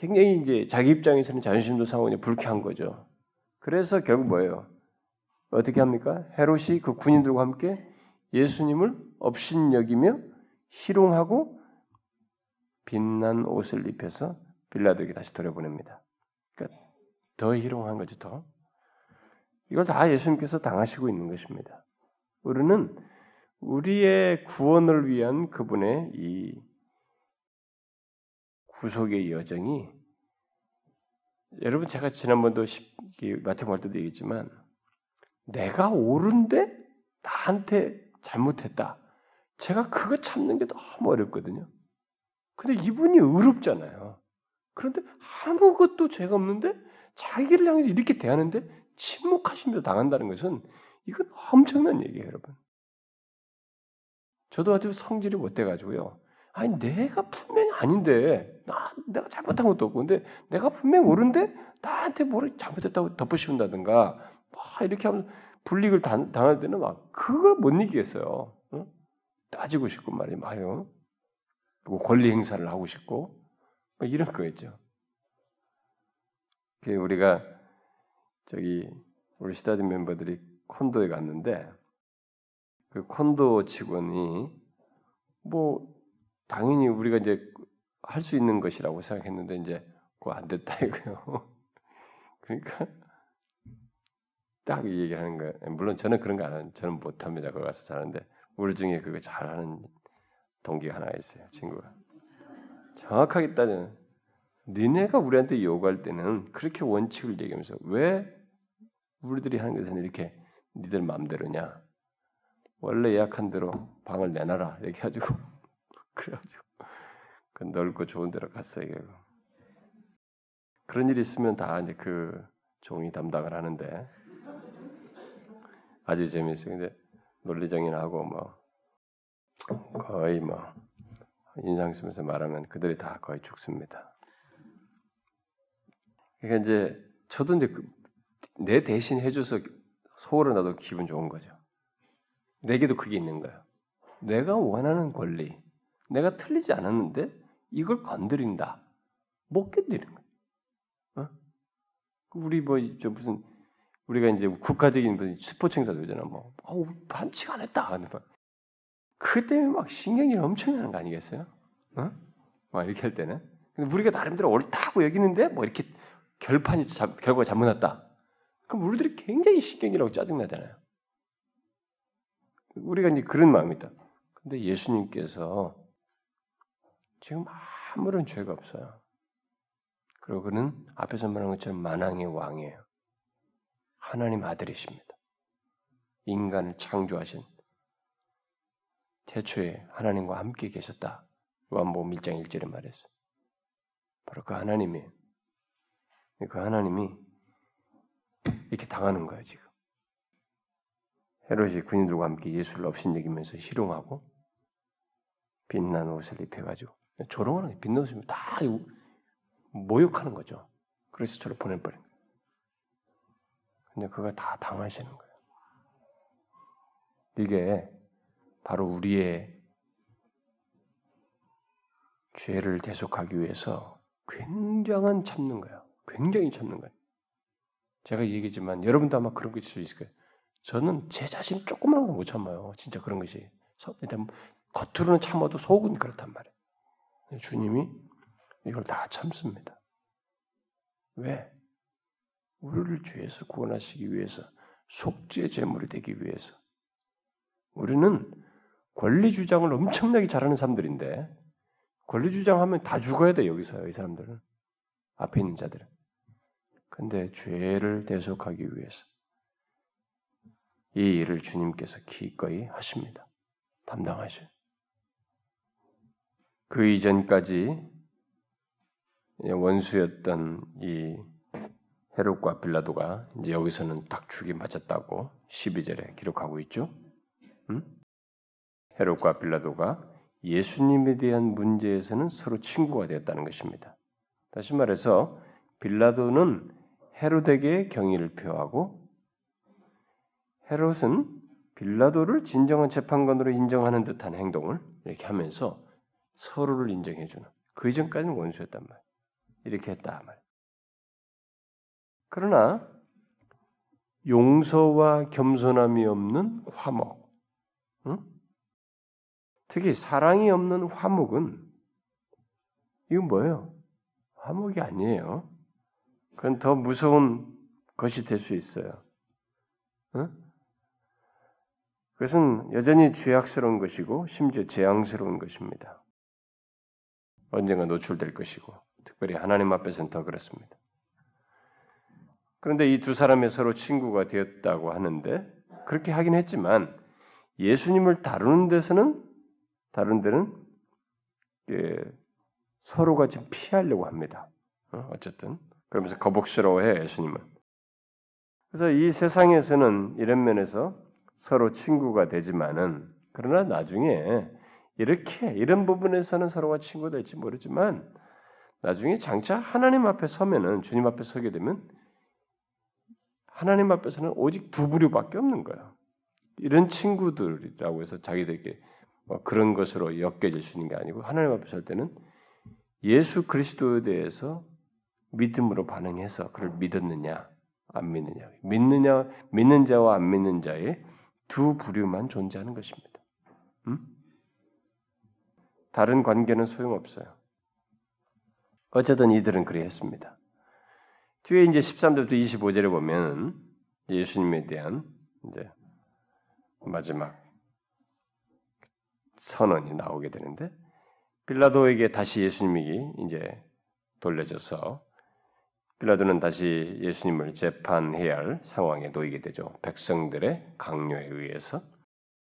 굉장히 이제 자기 입장에서는 자존심도 상하고 불쾌한 거죠. 그래서 결국 뭐예요? 어떻게 합니까? 헤롯이 그 군인들과 함께 예수님을 업신여기며 희롱하고 빛난 옷을 입혀서 빌라도에게 다시 돌려보냅니다. 그러니까 더 희롱한 거죠, 더. 이걸 다 예수님께서 당하시고 있는 것입니다. 우리는 우리의 구원을 위한 그분의 이 구속의 여정이 여러분 제가 지난번도 마태복음 때도 얘기했지만 내가 옳은데 나한테 잘못했다. 제가 그거 참는 게 너무 어렵거든요. 근데 이분이 의롭잖아요. 그런데 아무것도 죄가 없는데 자기를 향해서 이렇게 대하는데 침묵하시면서 당한다는 것은 이건 엄청난 얘기예요, 여러분. 저도 아주 성질이 못돼가지고요. 아니 내가 분명히 아닌데 나 내가 잘못한 것도 없고 근데 내가 분명히 옳은데 나한테 뭘 잘못했다고 덮어씌운다든가 막 이렇게 하면 불이익을 당, 할 때는 막 그걸 못 이기겠어요. 응? 따지고 싶고 말이에요. 말이요. 그리고 권리 행사를 하고 싶고 이런 거였죠. 우리가 저기 우리 시다디 멤버들이 콘도에 갔는데 그 콘도 직원이 뭐 당연히 우리가 이제 할 수 있는 것이라고 생각했는데 이제 그거 안 됐다 이거요. 그러니까 딱 얘기하는 거예요. 물론 저는 그런 거 안 하는, 저는 못합니다. 거기 가서 잘하는데 우리 중에 그거 잘하는 동기가 하나 있어요. 친구가 정확하게 따지면 니네가 우리한테 요구할 때는 그렇게 원칙을 얘기하면서 왜 우리들이 하는 것은 이렇게 니들 마음대로냐? 원래 예약한 대로 방을 내놔라 이렇게 해가지고 그래가지고 그 넓고 좋은 데로 갔어요. 그런 일이 있으면 다 이제 그 종이 담당을 하는데 아주 재밌어요. 근데 논리정연하고 뭐 거의 뭐 인상 쓰면서 말하면 그들이 다 거의 죽습니다. 그러니까 이제 저도 이제 그내 대신 해줘서 소홀을 나도 기분 좋은 거죠. 내게도 그게 있는 거예요. 내가 원하는 권리, 내가 틀리지 않았는데 이걸 건드린다. 못 견디는 거예요. 어? 우리 뭐 저 무슨 우리가 이제 국가적인 무슨 스포츠 행사도 있잖아. 뭐 어우 반칙 안 했다. 그 때문에 막 신경이 엄청 나는 거 아니겠어요? 어? 막 이렇게 할 때는. 근데 우리가 나름대로 옳다고 여기는데 뭐 이렇게 결판이 자, 결과가 잘못 났다. 그럼 우리들이 굉장히 신경이라고 짜증나잖아요. 우리가 이제 그런 마음이다. 근데 예수님께서 지금 아무런 죄가 없어요. 그리고 그는 앞에서 말한 것처럼 만왕의 왕이에요. 하나님 아들이십니다. 인간을 창조하신 태초에 하나님과 함께 계셨다. 요한복음 1장 1절에 말했어. 바로 그 하나님이 그 하나님이 이렇게 당하는 거예요, 지금. 헤롯이 군인들과 함께 예수를 업신여기면서 희롱하고 빛난 옷을 입혀가지고 조롱하는 게 옷을 다 모욕하는 거죠. 그래서 저를 보내버린 거예요. 근데 그거 다 당하시는 거예요. 이게 바로 우리의 죄를 대속하기 위해서 굉장한 참는 거예요. 굉장히 참는 거예요. 제가 얘기했지만 여러분도 아마 그런 게 있을 수 있을 거예요. 저는 제 자신 조그마한 거못 참아요. 진짜 그런 것이. 일단 겉으로는 참아도 속은 그렇단 말이에요. 주님이 이걸 다 참습니다. 왜? 우리를 죄에서 구원하시기 위해서 속죄 제물이 되기 위해서 우리는 권리 주장을 엄청나게 잘하는 사람들인데 권리 주장하면 다 죽어야 돼 여기서 이 사람들은 앞에 있는 자들은 근데 죄를 대속하기 위해서 이 일을 주님께서 기꺼이 하십니다. 담당하셔. 그 이전까지 원수였던 이 헤롯과 빌라도가 이제 여기서는 딱 죽이 맞았다고 12절에 기록하고 있죠. 음? 헤롯과 빌라도가 예수님에 대한 문제에서는 서로 친구가 되었다는 것입니다. 다시 말해서 빌라도는 헤롯에게 경의를 표하고 헤롯은 빌라도를 진정한 재판관으로 인정하는 듯한 행동을 이렇게 하면서 서로를 인정해주는 그 이전까지는 원수였단 말. 이렇게 했다 말. 그러나 용서와 겸손함이 없는 화목. 응? 특히 사랑이 없는 화목은 이건 뭐예요? 화목이 아니에요. 그건 더 무서운 것이 될 수 있어요. 응? 그것은 여전히 죄악스러운 것이고 심지어 재앙스러운 것입니다. 언젠가 노출될 것이고 특별히 하나님 앞에서는 더 그렇습니다. 그런데 이 두 사람이 서로 친구가 되었다고 하는데 그렇게 하긴 했지만 예수님을 다루는 데서는 다른 데는 예, 서로가 좀 피하려고 합니다. 어, 쨌든 그러면서 거북스러워해 예수님은. 그래서 이 세상에서는 이런 면에서 서로 친구가 되지만은 그러나 나중에 이렇게 이런 부분에서는 서로가 친구가 될지 모르지만 나중에 장차 하나님 앞에 서면은 주님 앞에 서게 되면 하나님 앞에서는 오직 두 부류밖에 없는 거예요. 이런 친구들이라고 해서 자기들에게 뭐 그런 것으로 있는 게 아니고 하나님 앞에 설 때는 예수 그리스도에 대해서 믿음으로 반응해서 그를 믿었느냐 안 믿느냐 믿느냐 믿는 자와 안 믿는 자의 두 부류만 존재하는 것입니다. 음? 다른 관계는 소용없어요. 어쨌든 이들은 그리했습니다. 뒤에 이제 13절부터 25절에 보면 예수님에 대한 이제 마지막 선언이 나오게 되는데 빌라도에게 다시 예수님이 이제 돌려져서 빌라도는 다시 예수님을 재판해야 할 상황에 놓이게 되죠. 백성들의 강요에 의해서.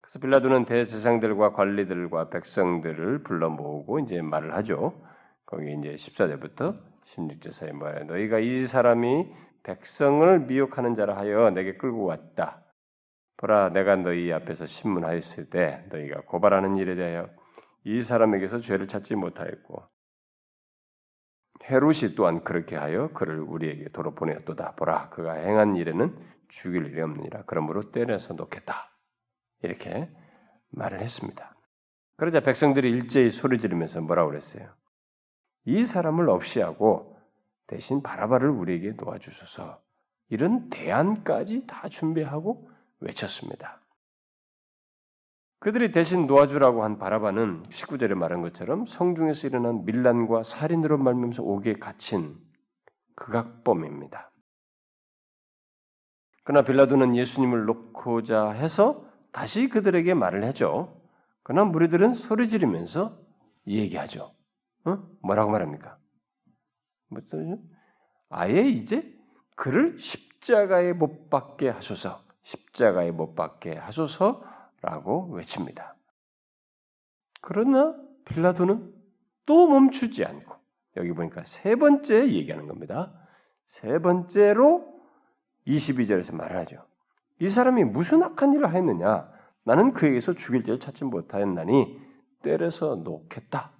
그래서 빌라도는 대제사장들과 관리들과 백성들을 불러 모으고 이제 말을 하죠. 거기 이제 14절부터 16절 사이 뭐야? 너희가 이 사람이 백성을 미혹하는 자라 하여 내게 끌고 왔다. 보라, 내가 너희 앞에서 신문하였을 때 너희가 고발하는 일에 대하여 이 사람에게서 죄를 찾지 못하였고 헤롯이 또한 그렇게 하여 그를 우리에게 도로 보내었도다. 보라, 그가 행한 일에는 죽일 일이 없느니라. 그러므로 때려서 놓겠다. 이렇게 말을 했습니다. 그러자 백성들이 일제히 소리 지르면서 뭐라고 그랬어요? 이 사람을 없이 하고 대신 바라바를 우리에게 놓아주소서. 이런 대안까지 다 준비하고 외쳤습니다. 그들이 대신 놓아주라고 한 바라바는 19절에 말한 것처럼 성중에서 일어난 밀란과 살인으로 말미암아서 옥에 갇힌 극악범입니다. 그러나 빌라도는 예수님을 놓고자 해서 다시 그들에게 말을 해줘. 그러나 무리들은 소리 지르면서 얘기하죠. 어? 뭐라고 말합니까? 무슨 아예 이제 그를 십자가에 못 박게 하소서, 십자가에 못 박게 하소서라고 외칩니다. 그러나 빌라도는 또 멈추지 않고 여기 보니까 세 번째 얘기하는 겁니다. 세 번째로 22절에서 말을 하죠. 이 사람이 무슨 악한 일을 하였느냐? 나는 그에게서 죽일 죄를 찾지 못하였나니 때려서 놓겠다.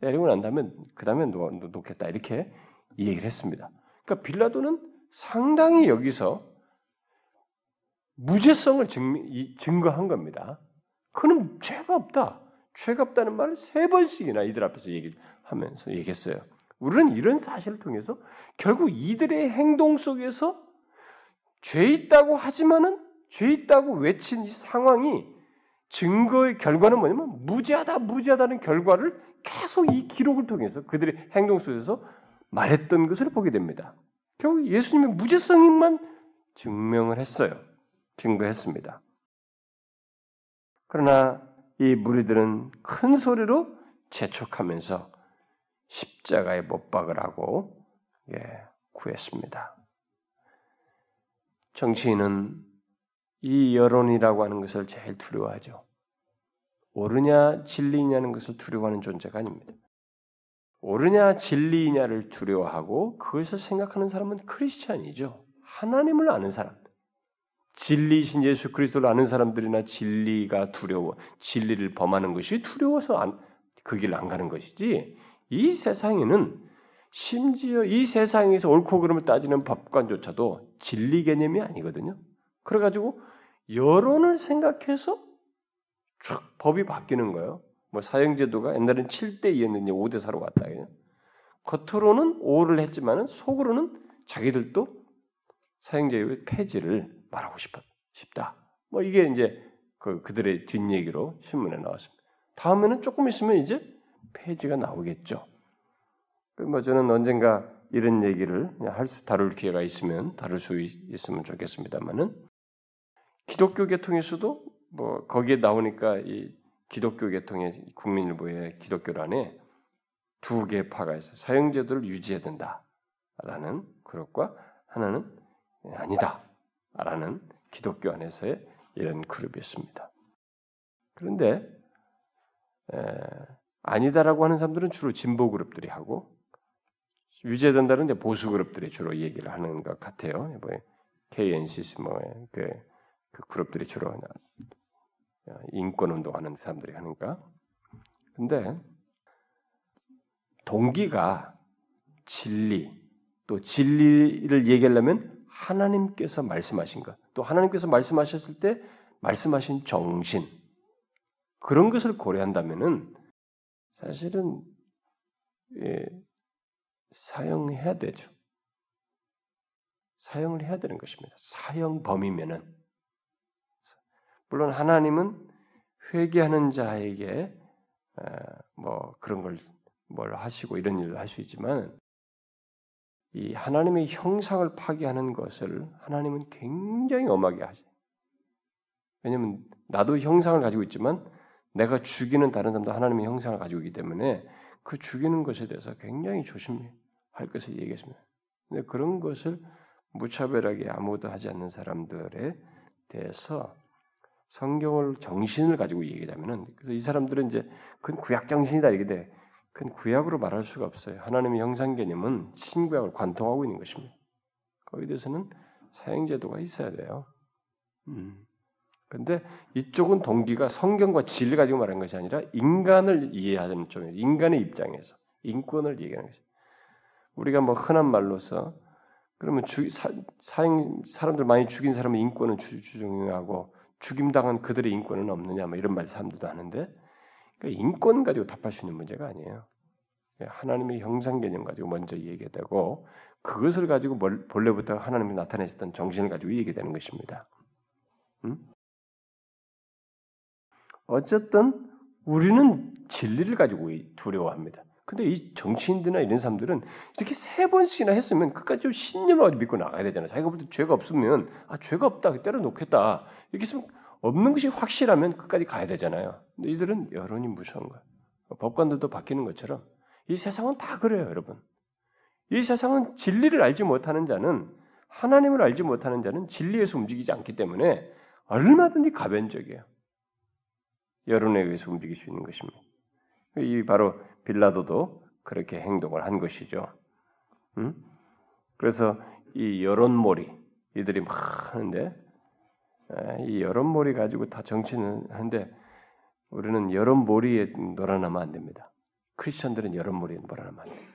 때리고 난 다음에 그 다음에 놓겠다 이렇게 얘기를 했습니다. 그러니까 빌라도는 상당히 여기서 무죄성을 증, 거한 겁니다. 그는 죄가 없다. 죄가 없다는 말을 세 번씩이나 이들 앞에서 얘기하면서 얘기했어요. 우리는 이런 사실을 통해서 결국 이들의 행동 속에서 죄 있다고 하지만은 죄 있다고 외친 이 상황이 증거의 결과는 뭐냐면 무죄하다, 무죄하다는 결과를 계속 이 기록을 통해서 그들의 행동 속에서 말했던 것을 보게 됩니다. 결국 예수님의 무죄성만 증명을 했어요. 증거했습니다. 그러나 이 무리들은 큰 소리로 재촉하면서 십자가에 못 박으라고 예, 구했습니다. 정치인은 이 여론이라고 하는 것을 제일 두려워하죠. 옳으냐 진리냐는 것을 두려워하는 존재가 아닙니다. 옳으냐 진리냐를 두려워하고 그것을 생각하는 사람은 크리스찬이죠. 하나님을 아는 사람. 진리이신 예수 그리스도를 아는 사람들이나 진리가 두려워, 진리를 범하는 것이 두려워서 안, 그 길을 안 가는 것이지. 이 세상에는 심지어 이 세상에서 옳고 그름을 따지는 법관조차도 진리 개념이 아니거든요. 그래가지고 여론을 생각해서 쭉 법이 바뀌는 거예요. 뭐 사형제도가 옛날엔 7대 2였는데 5대 4로 왔다. 그냥. 겉으로는 5를 했지만은 속으로는 자기들도 사형제의 폐지를 말하고 싶다. 뭐 이게 이제 그 그들의 뒷얘기로 신문에 나왔습니다. 다음에는 조금 있으면 이제 폐지가 나오겠죠. 그뭐 저는 언젠가 이런 얘기를 할 수 다룰 기회가 있으면 다룰 수 있, 으면 좋겠습니다만은 기독교 계통에서도 뭐 거기에 나오니까 이 기독교 계통의 국민일보의 기독교란에 두 개 파가 있어 사형제도를 유지해야 된다라는 그룹과 하나는 아니다라는 기독교 안에서의 이런 그룹이 있습니다. 그런데 에, 아니다라고 하는 사람들은 주로 진보 그룹들이 하고 유지된다는 이제 보수 그룹들이 주로 얘기를 하는 것 같아요. 뭐 KNCC 뭐그 그 그룹들이 주로 인권 운동하는 사람들이 하니까. 근데 동기가 진리 또 진리를 얘기하려면 하나님께서 말씀하신 것, 또 하나님께서 말씀하셨을 때 말씀하신 정신 그런 것을 고려한다면은 사실은 예, 사용해야 되죠. 사용을 해야 되는 것입니다. 사형 범위면은 물론 하나님은 회개하는 자에게 뭐 그런 걸 뭘 하시고 이런 일을 할 수 있지만 이 하나님의 형상을 파괴하는 것을 하나님은 굉장히 엄하게 하죠. 왜냐하면 나도 형상을 가지고 있지만 내가 죽이는 다른 사람도 하나님의 형상을 가지고 있기 때문에 그 죽이는 것에 대해서 굉장히 조심해 할 것을 얘기했습니다. 근데 그런 것을 무차별하게 아무것도 하지 않는 사람들에 대해서 성경을 정신을 가지고 얘기하자면은 그래서 이 사람들은 이제 그 구약 정신이다 이게 돼. 큰 구약으로 말할 수가 없어요. 하나님의 형상 개념은 신구약을 관통하고 있는 것입니다. 거기에 대해서는 사형제도가 있어야 돼요. 음. 근데 이쪽은 동기가 성경과 진리 가지고 말하는 것이 아니라 인간을 이해하는 쪽이에요. 인간의 입장에서 인권을 얘기하는 것이. 우리가 뭐 흔한 말로서 그러면 주, 사, 사형 사람들 많이 죽인 사람의 인권은 주, 주중하고 죽임 당한 그들의 인권은 없느냐 뭐 이런 말 사람들도 하는데 그러니까 인권 가지고 답할 수 있는 문제가 아니에요. 하나님의 형상 개념 가지고 먼저 얘기되고 그것을 가지고 본래부터 하나님이 나타내셨던 정신을 가지고 얘기되는 것입니다. 음? 어쨌든 우리는 진리를 가지고 두려워합니다. 근데 이 정치인들이나 이런 사람들은 이렇게 세 번씩이나 했으면 끝까지 좀 신념을 믿고 나가야 되잖아요. 자기가 볼 때 죄가 없으면 아 죄가 없다 때려 놓겠다 이렇게 있으면 없는 것이 확실하면 끝까지 가야 되잖아요. 근데 이들은 여론이 무서운 거예요. 법관들도 바뀌는 것처럼 이 세상은 다 그래요, 여러분. 이 세상은 진리를 알지 못하는 자는 하나님을 알지 못하는 자는 진리에서 움직이지 않기 때문에 얼마든지 가변적이에요. 여론에 의해서 움직일 수 있는 것입니다. 이 바로 빌라도도 그렇게 행동을 한 것이죠. 음? 그래서 이 여론몰이 이들이 막 하는데 이 여론몰이 가지고 다 정치는 하는데 우리는 여론몰이에 놀아나면 안 됩니다. 크리스천들은 여론몰이에 놀아나면 안 돼요.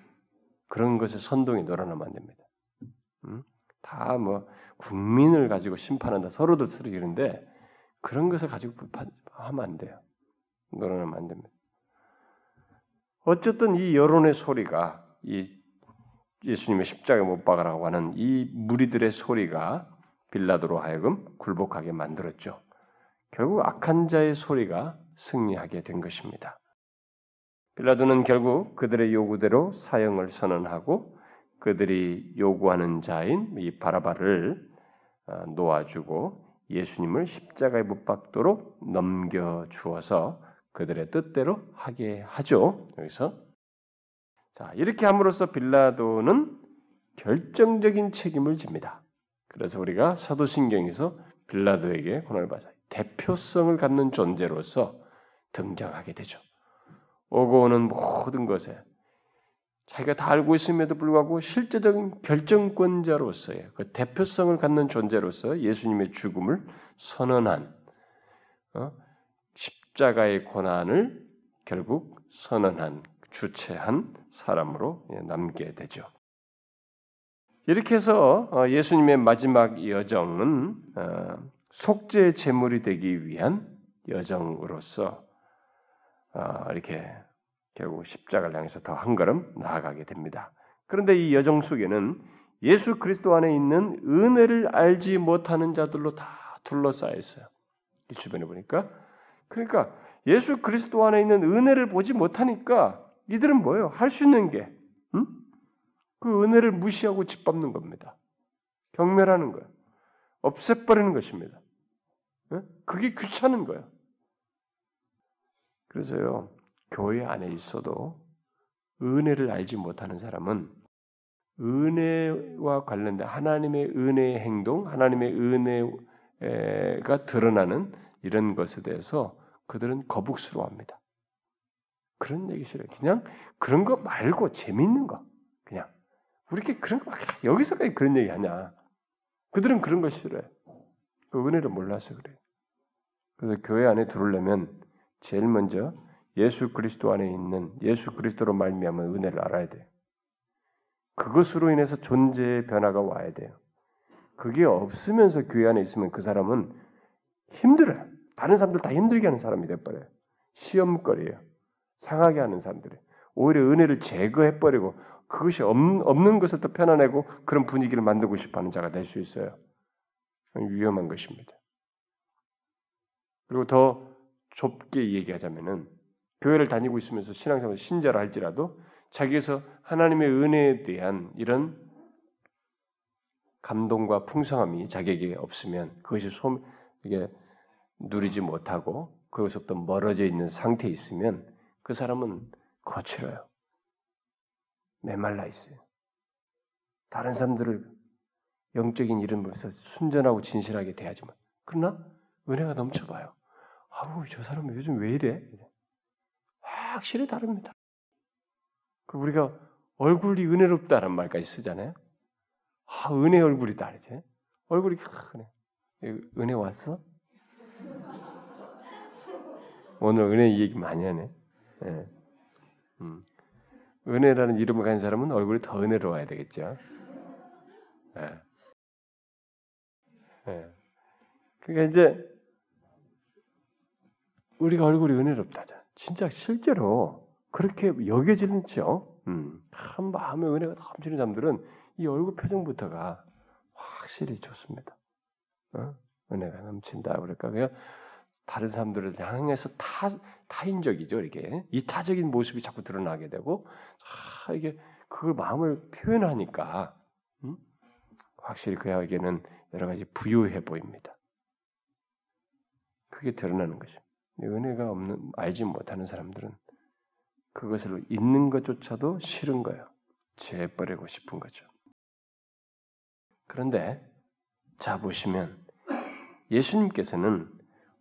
그런 것에 선동이 놀아나면 안 됩니다. 음? 다뭐 국민을 가지고 심판한다 서로들 서로 이런데 그런 것을 가지고 하면 안 돼요. 놀아나면 안 됩니다. 어쨌든 이 여론의 소리가 이 예수님의 십자가 못 박아라고 하는 이 무리들의 소리가 빌라도로 하여금 굴복하게 만들었죠. 결국 악한 자의 소리가 승리하게 된 것입니다. 빌라도는 결국 그들의 요구대로 사형을 선언하고 그들이 요구하는 자인 이 바라바를 어, 놓아주고 예수님을 십자가에 못 박도록 넘겨 주어서 그들의 뜻대로 하게 하죠. 여기서 자 이렇게 함으로써 빌라도는 결정적인 책임을 집니다. 그래서 우리가 사도신경에서 빌라도에게 고난을 받아 대표성을 갖는 존재로서 등장하게 되죠. 오고 오는 모든 것에 자기가 다 알고 있음에도 불구하고 실제적인 결정권자로서의 그 대표성을 갖는 존재로서 예수님의 죽음을 선언한 어? 십자가의 고난을 결국 선언한 주체한 사람으로 남게 되죠. 이렇게 해서 어, 예수님의 마지막 여정은 어, 속죄 제물이 되기 위한 여정으로서 어, 이렇게 결국 십자가를 향해서 더 한 걸음 나아가게 됩니다. 그런데 이 여정 속에는 예수 그리스도 안에 있는 은혜를 알지 못하는 자들로 다 둘러싸여 있어요. 이 주변에 보니까 그러니까 예수 그리스도 안에 있는 은혜를 보지 못하니까 이들은 뭐예요? 할 수 있는 게 응? 그 은혜를 무시하고 짓밟는 겁니다. 경멸하는 거예요. 없애버리는 것입니다. 응? 그게 귀찮은 거예요. 그래서요, 교회 안에 있어도 은혜를 알지 못하는 사람은 은혜와 관련된 하나님의 은혜의 행동, 하나님의 은혜가 드러나는 이런 것에 대해서 그들은 거북스러워합니다. 그런 얘기 싫어요. 그냥 그런 거 말고 재밌는 거. 그냥 우리게 그런 거 여기서까지 그런 얘기 하냐. 그들은 그런 거 싫어요. 그 은혜를 몰라서 그래요. 그래서 교회 안에 들어오려면 제일 먼저 예수 그리스도 안에 있는 예수 그리스도로 말미암은 은혜를 알아야 돼요. 그것으로 인해서 존재의 변화가 와야 돼요. 그게 없으면서 교회 안에 있으면 그 사람은 힘들어요. 다른 사람들 다 힘들게 하는 사람이 돼버려요. 시험거리예요. 상하게 하는 사람들이. 오히려 은혜를 제거해버리고 그것이 없는 것을 더 편안하고 그런 분위기를 만들고 싶어하는 자가 될 수 있어요. 위험한 것입니다. 그리고 더 좁게 얘기하자면은 교회를 다니고 있으면서 신앙생활 신자라 할지라도 자기에서 하나님의 은혜에 대한 이런 감동과 풍성함이 자기에게 없으면 그것이 소 이게 누리지 못하고 그것부터 멀어져 있는 상태에 있으면 그 사람은 거칠어요. 메말라 있어요. 다른 사람들을 영적인 이름으로서 순전하고 진실하게 대하지만 그러나 은혜가 넘쳐봐요. 아우 저 사람은 요즘 왜 이래? 확실히 다릅니다. 그 우리가 얼굴이 은혜롭다는 말까지 쓰잖아요. 아, 은혜 얼굴이 다르지. 얼굴이 크네. 은혜 왔어? 오늘 은혜 얘기 많이 하네. 네. 음. 은혜라는 이름을 가진 사람은 얼굴이 더 은혜로워야 되겠죠. 네. 네. 그러니까 이제 우리가 얼굴이 은혜롭다자. 진짜 실제로 그렇게 여겨지는죠. 음, 참 마음의 은혜가 넘치는 사람들은 이 얼굴 표정부터가 확실히 좋습니다. 어? 은혜가 넘친다. 그러니까 그냥 다른 사람들을 향해서 타, 타인적이죠. 이렇게 이타적인 모습이 자꾸 드러나게 되고 아, 이게 그걸 마음을 표현하니까 음? 확실히 그에게는 여러 가지 부유해 보입니다. 그게 드러나는 것입니다. 은혜가 없는 알지 못하는 사람들은 그것을 있는 것조차도 싫은 거예요. 재버리고 싶은 거죠. 그런데 자 보시면 예수님께서는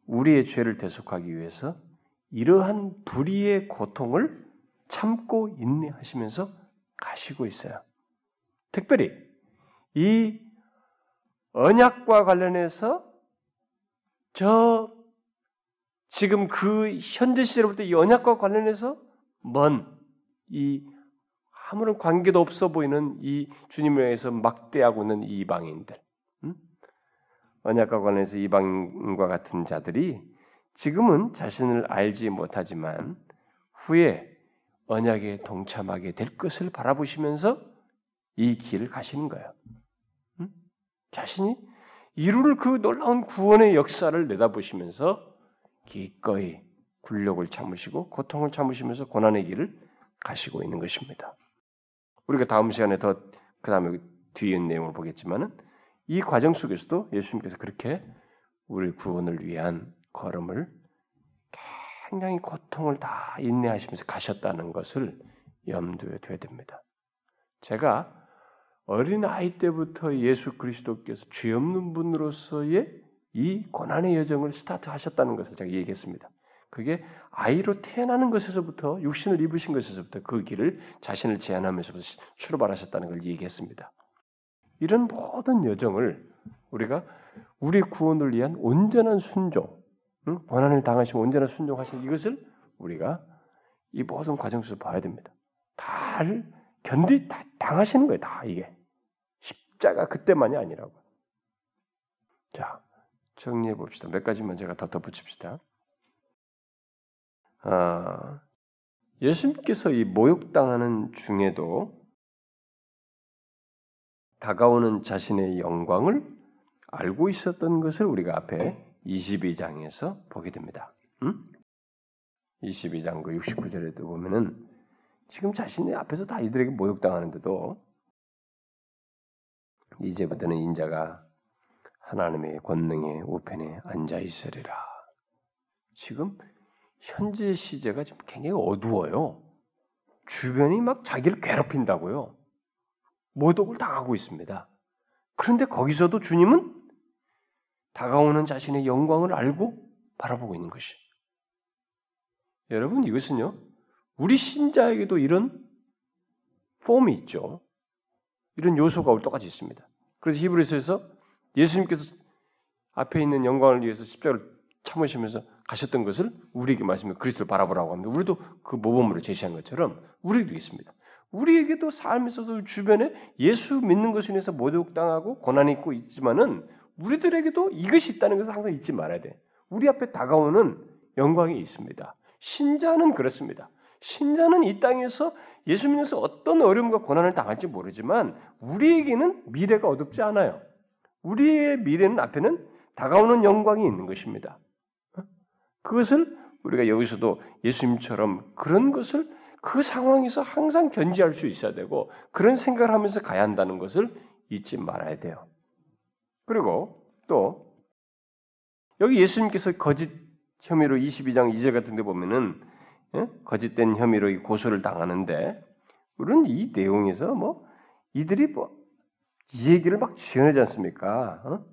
우리의 죄를 대속하기 위해서 이러한 불의의 고통을 참고 인내하시면서 가시고 있어요. 특별히 이 언약과 관련해서 저 지금 그 현재 시절부터 이 언약과 관련해서 먼 이 아무런 관계도 없어 보이는 이 주님에 의해서 막대하고 있는 이방인들, 음? 언약과 관련해서 이방인과 같은 자들이 지금은 자신을 알지 못하지만 후에 언약에 동참하게 될 것을 바라보시면서 이 길을 가시는 거예요. 음? 자신이 이룰 그 놀라운 구원의 역사를 내다보시면서 기꺼이 굴욕을 참으시고 고통을 참으시면서 고난의 길을 가시고 있는 것입니다. 우리가 다음 시간에 더 그 다음에 뒤에 내용을 보겠지만은 이 과정 속에서도 예수님께서 그렇게 우리 구원을 위한 걸음을 굉장히 고통을 다 인내하시면서 가셨다는 것을 염두에 둬야 됩니다. 제가 어린 아이 때부터 예수 그리스도께서 죄 없는 분으로서의 이 고난의 여정을 스타트하셨다는 것을 제가 얘기했습니다. 그게 아이로 태어나는 것에서부터 육신을 입으신 것에서부터 그 길을 자신을 제한하면서부터 출발하셨다는 걸 얘기했습니다. 이런 모든 여정을 우리가 우리 구원을 위한 온전한 순종, 응? 고난을 당하시면 온전한 순종하신 이것을 우리가 이 모든 과정 속에서 봐야 됩니다. 다 견디 다 당하시는 거예요. 다 이게 십자가 그때만이 아니라고. 자, 정리해 봅시다. 몇 가지만 제가 더 덧붙입시다. 아, 예수님께서 이 모욕당하는 중에도 다가오는 자신의 영광을 알고 있었던 것을 우리가 앞에 22장에서 보게 됩니다. 음? 22장 그 69절에도 보면은 지금 자신의 앞에서 다 이들에게 모욕당하는데도 이제부터는 인자가 하나님의 권능의 우편에 앉아 있으리라. 지금 현재 시제가 지금 굉장히 어두워요. 주변이 막 자기를 괴롭힌다고요. 모독을 당하고 있습니다. 그런데 거기서도 주님은 다가오는 자신의 영광을 알고 바라보고 있는 것이. 여러분 이것은요. 우리 신자에게도 이런 폼이 있죠. 이런 요소가 똑같이 있습니다. 그래서 히브리서에서 예수님께서 앞에 있는 영광을 위해서 십자가를 참으시면서 가셨던 것을 우리에게 말씀해 그리스도를 바라보라고 합니다. 우리도 그 모범으로 제시한 것처럼 우리에게도 있습니다. 우리에게도 삶에 있어서 주변에 예수 믿는 것에 인해서 모독당하고 고난이 있고 있지만은 우리들에게도 이것이 있다는 것을 항상 잊지 말아야 돼. 우리 앞에 다가오는 영광이 있습니다. 신자는 그렇습니다. 신자는 이 땅에서 예수 믿으면서 어떤 어려움과 고난을 당할지 모르지만 우리에게는 미래가 어둡지 않아요. 우리의 미래는 앞에는 다가오는 영광이 있는 것입니다. 그것을 우리가 여기서도 예수님처럼 그런 것을 그 상황에서 항상 견지할 수 있어야 되고 그런 생각을 하면서 가야 한다는 것을 잊지 말아야 돼요. 그리고 또 여기 예수님께서 거짓 혐의로 22장 2절 같은 데 보면은 예? 거짓된 혐의로 고소를 당하는데 우리는 이 내용에서 뭐 이들이 뭐 이 얘기를 막 지어내지 않습니까? 어?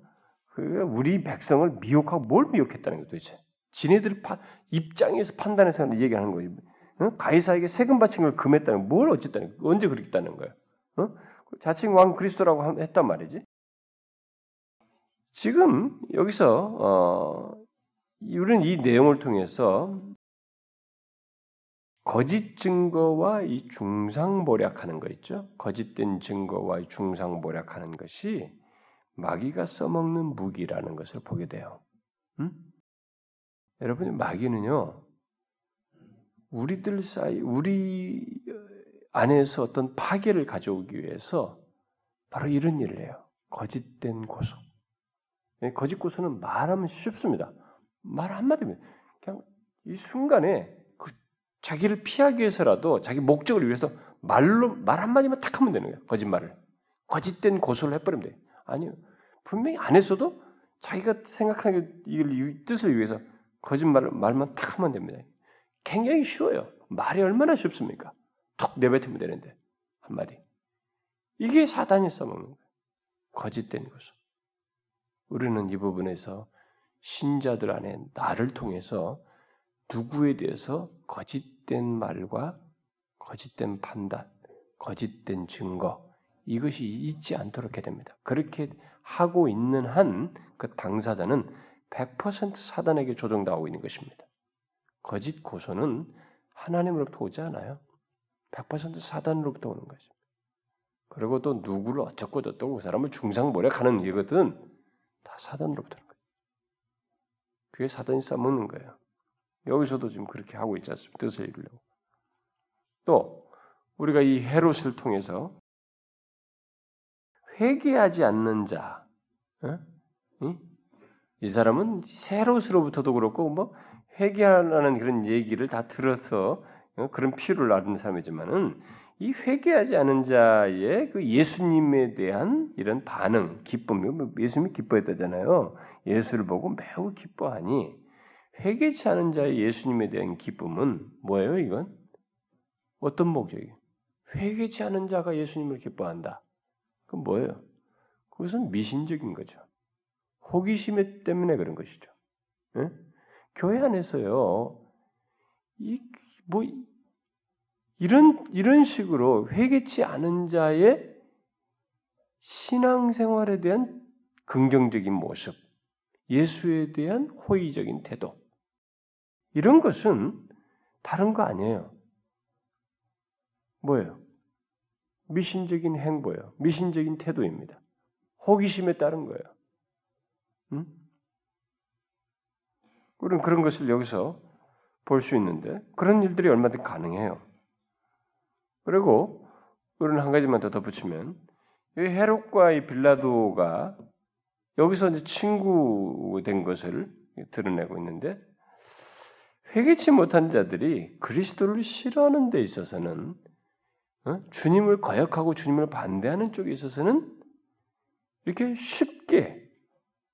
그 우리 백성을 미혹하고 뭘 미혹했다는 거죠, 도대체. 지네들 입장에서 판단해서 얘기하는 거예요. 어? 가이사에게 세금 바친 걸 금했다는 뭘 어쨌다는? 언제 그랬다는 거예요? 어? 자칭 왕 그리스도라고 했단 말이지. 지금 여기서 어, 우리는 이 내용을 통해서 거짓 증거와 이 중상모략하는 거 있죠. 거짓된 증거와 중상모략하는 것이 마귀가 써먹는 무기라는 것을 보게 돼요. 음? 여러분 마귀는요 우리들 사이 우리 안에서 어떤 파괴를 가져오기 위해서 바로 이런 일을 해요. 거짓된 고소. 거짓 고소는 말하면 쉽습니다. 말 한마디면 그냥 이 순간에 그 자기를 피하기 위해서라도 자기 목적을 위해서 말로 말 한마디만 탁 하면 되는 거예요. 거짓말을. 거짓된 고소를 해버리면 돼요. 아니요. 분명히 안에서도 자기가 생각하는 이걸 뜻을 위해서 거짓말을 말만 탁 하면 됩니다. 굉장히 쉬워요. 말이 얼마나 쉽습니까? 툭 내뱉으면 되는데 한마디. 이게 사단이 써먹는 거예요. 거짓된 것을. 우리는 이 부분에서 신자들 안에 나를 통해서 누구에 대해서 거짓된 말과 거짓된 판단, 거짓된 증거 이것이 있지 않도록 해야 됩니다. 그렇게 하고 있는 한 그 당사자는 100% 사단에게 조종당하고 있는 것입니다. 거짓 고소는 하나님으로부터 오지 않아요. 100% 사단으로부터 오는 것입니다. 그리고 또 누구를 어쩌고 저쩌고 그 사람을 중상모략하는 이거든 다 사단으로부터 오는 거예요. 그게 사단이 써먹는 거예요. 여기서도 지금 그렇게 하고 있지 않습니까? 뜻을 이루려고. 또 우리가 이 헤롯을 통해서 회개하지 않는 자, 어? 이 사람은 헤롯으로부터도 그렇고 뭐 회개하라는 그런 얘기를 다 들어서 어, 그런 필요를 알는 사람이지만은 이 회개하지 않은 자의 그 예수님에 대한 이런 반응, 기쁨, 뭐 예수님이 기뻐했다잖아요. 예수를 보고 매우 기뻐하니 회개치 않은 자의 예수님에 대한 기쁨은 뭐예요? 이건 어떤 목적이? 회개치 않은 자가 예수님을 기뻐한다. 그건 뭐예요? 그것은 미신적인 거죠. 호기심 때문에 그런 것이죠. 예? 교회 안에서요, 이, 뭐, 이런, 이런 식으로 회개치 않은 자의 신앙생활에 대한 긍정적인 모습, 예수에 대한 호의적인 태도, 이런 것은 다른 거 아니에요. 뭐예요? 미신적인 행보예요. 미신적인 태도입니다. 호기심에 따른 거예요. 음? 우리는 그런 것을 여기서 볼 수 있는데 그런 일들이 얼마든지 가능해요. 그리고 우리는 한 가지만 더 덧붙이면 이 헤롯과 이 빌라도가 여기서 이제 친구 된 것을 드러내고 있는데 회개치 못한 자들이 그리스도를 싫어하는 데 있어서는 어? 주님을 거역하고 주님을 반대하는 쪽에 있어서는 이렇게 쉽게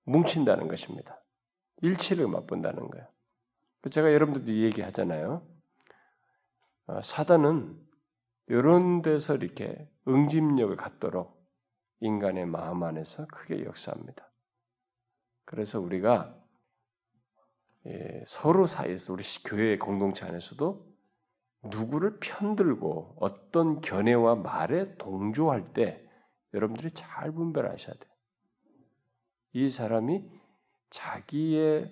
뭉친다는 것입니다. 일치를 맛본다는 거예요. 제가 여러분들도 얘기하잖아요. 어, 사단은 이런 데서 이렇게 응집력을 갖도록 인간의 마음 안에서 크게 역사합니다. 그래서 우리가 예, 서로 사이에서 우리 교회 공동체 안에서도 누구를 편들고 어떤 견해와 말에 동조할 때 여러분들이 잘 분별하셔야 돼요. 이 사람이 자기의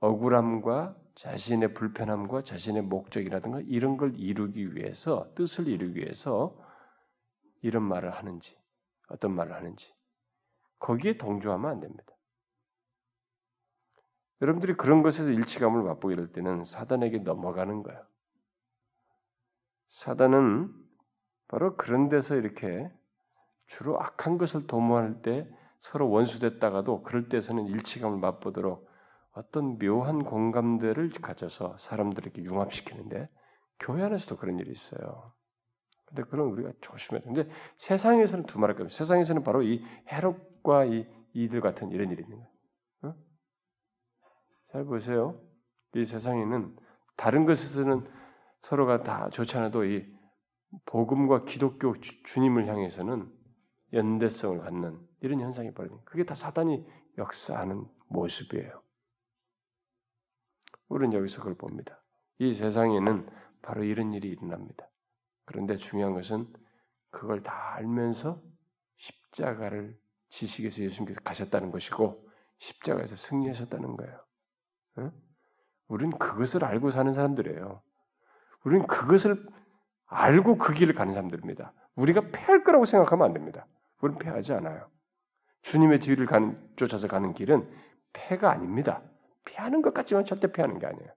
억울함과 자신의 불편함과 자신의 목적이라든가 이런 걸 이루기 위해서 뜻을 이루기 위해서 이런 말을 하는지 어떤 말을 하는지 거기에 동조하면 안 됩니다. 여러분들이 그런 것에서 일치감을 맛보게 될 때는 사단에게 넘어가는 거예요. 사단은 바로 그런 데서 이렇게 주로 악한 것을 도모할 때 서로 원수됐다가도 그럴 때서는 일치감을 맛보도록 어떤 묘한 공감대를 가져서 사람들에게 융합시키는데 교회 안에서도 그런 일이 있어요. 근데 그런 우리가 조심해야 되는데 세상에서는 두말할 겁니다. 세상에서는 바로 이 해롭과 이 이들 같은 이런 일이 있는 거예요. 어? 잘 보세요. 이 세상에는 다른 것에서는 서로가 다 좋지 않아도 이 복음과 기독교 주님을 향해서는 연대성을 갖는 이런 현상이 벌어집니다. 그게 다 사단이 역사하는 모습이에요. 우리는 여기서 그걸 봅니다. 이 세상에는 바로 이런 일이 일어납니다. 그런데 중요한 것은 그걸 다 알면서 십자가를 지식에서 예수님께서 가셨다는 것이고 십자가에서 승리하셨다는 거예요. 어? 우리는 그것을 알고 사는 사람들이에요. 우리는 그것을 알고 그 길을 가는 사람들입니다. 우리가 패할 거라고 생각하면 안 됩니다. 우리는 패하지 않아요. 주님의 뒤를 가는, 쫓아서 가는 길은 패가 아닙니다. 피하는 것 같지만 절대 피하는 게 아니에요.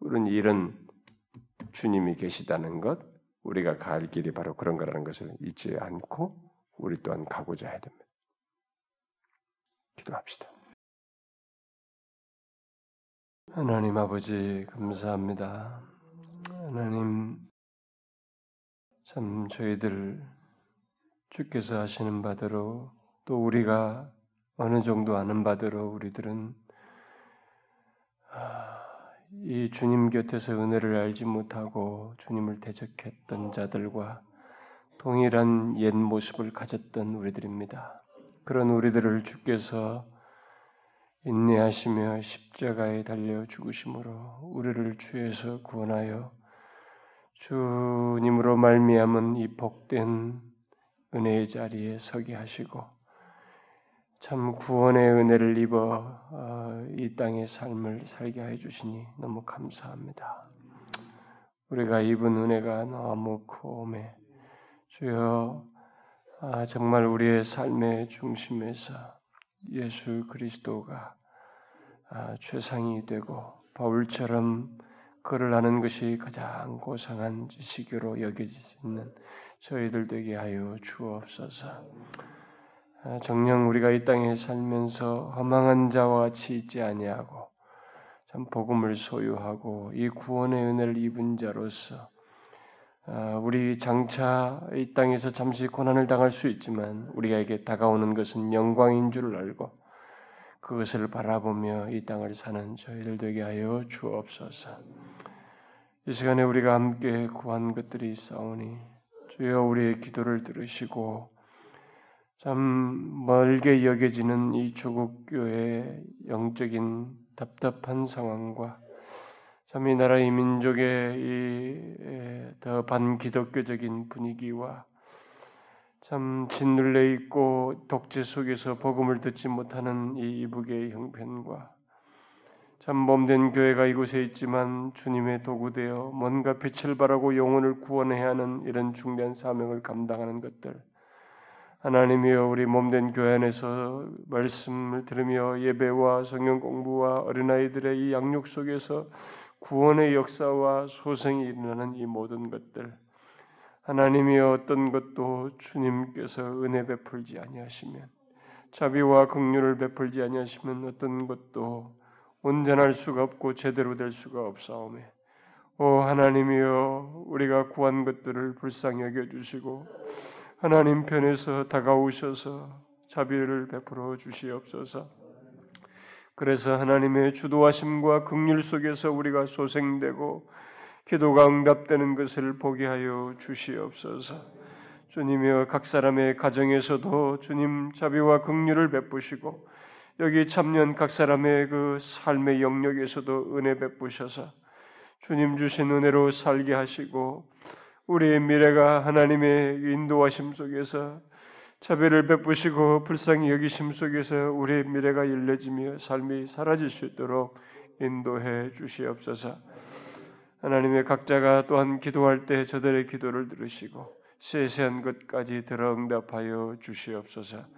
우리는 이런 주님이 계시다는 것, 우리가 갈 길이 바로 그런 거라는 것을 잊지 않고 우리 또한 가고자 해야 됩니다. 기도합시다. 하나님 아버지 감사합니다. 하나님 참 저희들 주께서 하시는 바대로 또 우리가 어느 정도 아는 바대로 우리들은 아, 이 주님 곁에서 은혜를 알지 못하고 주님을 대적했던 자들과 동일한 옛 모습을 가졌던 우리들입니다. 그런 우리들을 주께서 인내하시며 십자가에 달려 죽으심으로 우리를 주에서 구원하여 주님으로 말미암은 이 복된 은혜의 자리에 서게 하시고 참 구원의 은혜를 입어 어, 이 땅의 삶을 살게 해 주시니 너무 감사합니다. 우리가 입은 은혜가 너무 크오매 주여 아, 정말 우리의 삶의 중심에서 예수 그리스도가 아, 최상이 되고 바울처럼 그를 아는 것이 가장 고상한 지식으로 여겨지는 저희들 되게 하여 주옵소서. 아, 정녕 우리가 이 땅에 살면서 허망한 자와 같이 있지 아니하고 참 복음을 소유하고 이 구원의 은혜를 입은 자로서 아, 우리 장차 이 땅에서 잠시 고난을 당할 수 있지만 우리에게 다가오는 것은 영광인 줄 알고 그것을 바라보며 이 땅을 사는 저희들 되게 하여 주옵소서. 이 시간에 우리가 함께 구한 것들이 있사오니 주여 우리의 기도를 들으시고 참 멀게 여겨지는 이 조국 교회의 영적인 답답한 상황과 참 이 나라의 민족의 이 더 반기독교적인 분위기와 참 짓눌려 있고 독재 속에서 복음을 듣지 못하는 이 이북의 형편과 참 몸된 교회가 이곳에 있지만 주님의 도구되어 뭔가 빛을 발하고 영혼을 구원해야 하는 이런 중대한 사명을 감당하는 것들. 하나님이여 우리 몸된 교회 안에서 말씀을 들으며 예배와 성경 공부와 어린아이들의 이 양육 속에서 구원의 역사와 소생이 일어나는 이 모든 것들. 하나님이 어떤 것도 주님께서 은혜 베풀지 아니하시면 자비와 긍휼을 베풀지 아니하시면 어떤 것도 온전할 수가 없고 제대로 될 수가 없사오매 오 하나님이여 우리가 구한 것들을 불쌍히 여겨 주시고 하나님 편에서 다가오셔서 자비를 베풀어 주시옵소서. 그래서 하나님의 주도하심과 긍휼 속에서 우리가 소생되고 기도가 응답되는 것을 보게 하여 주시옵소서. 주님이여 각 사람의 가정에서도 주님 자비와 긍휼을 베푸시고 여기 참년 각 사람의 그 삶의 영역에서도 은혜 베푸셔서 주님 주신 은혜로 살게 하시고 우리의 미래가 하나님의 인도하심 속에서 자비를 베푸시고 불쌍히 여기심 속에서 우리의 미래가 일러지며 삶이 사라질 수 있도록 인도해 주시옵소서. 하나님의 각자가 또한 기도할 때 저들의 기도를 들으시고 세세한 것까지 들어 응답하여 주시옵소서.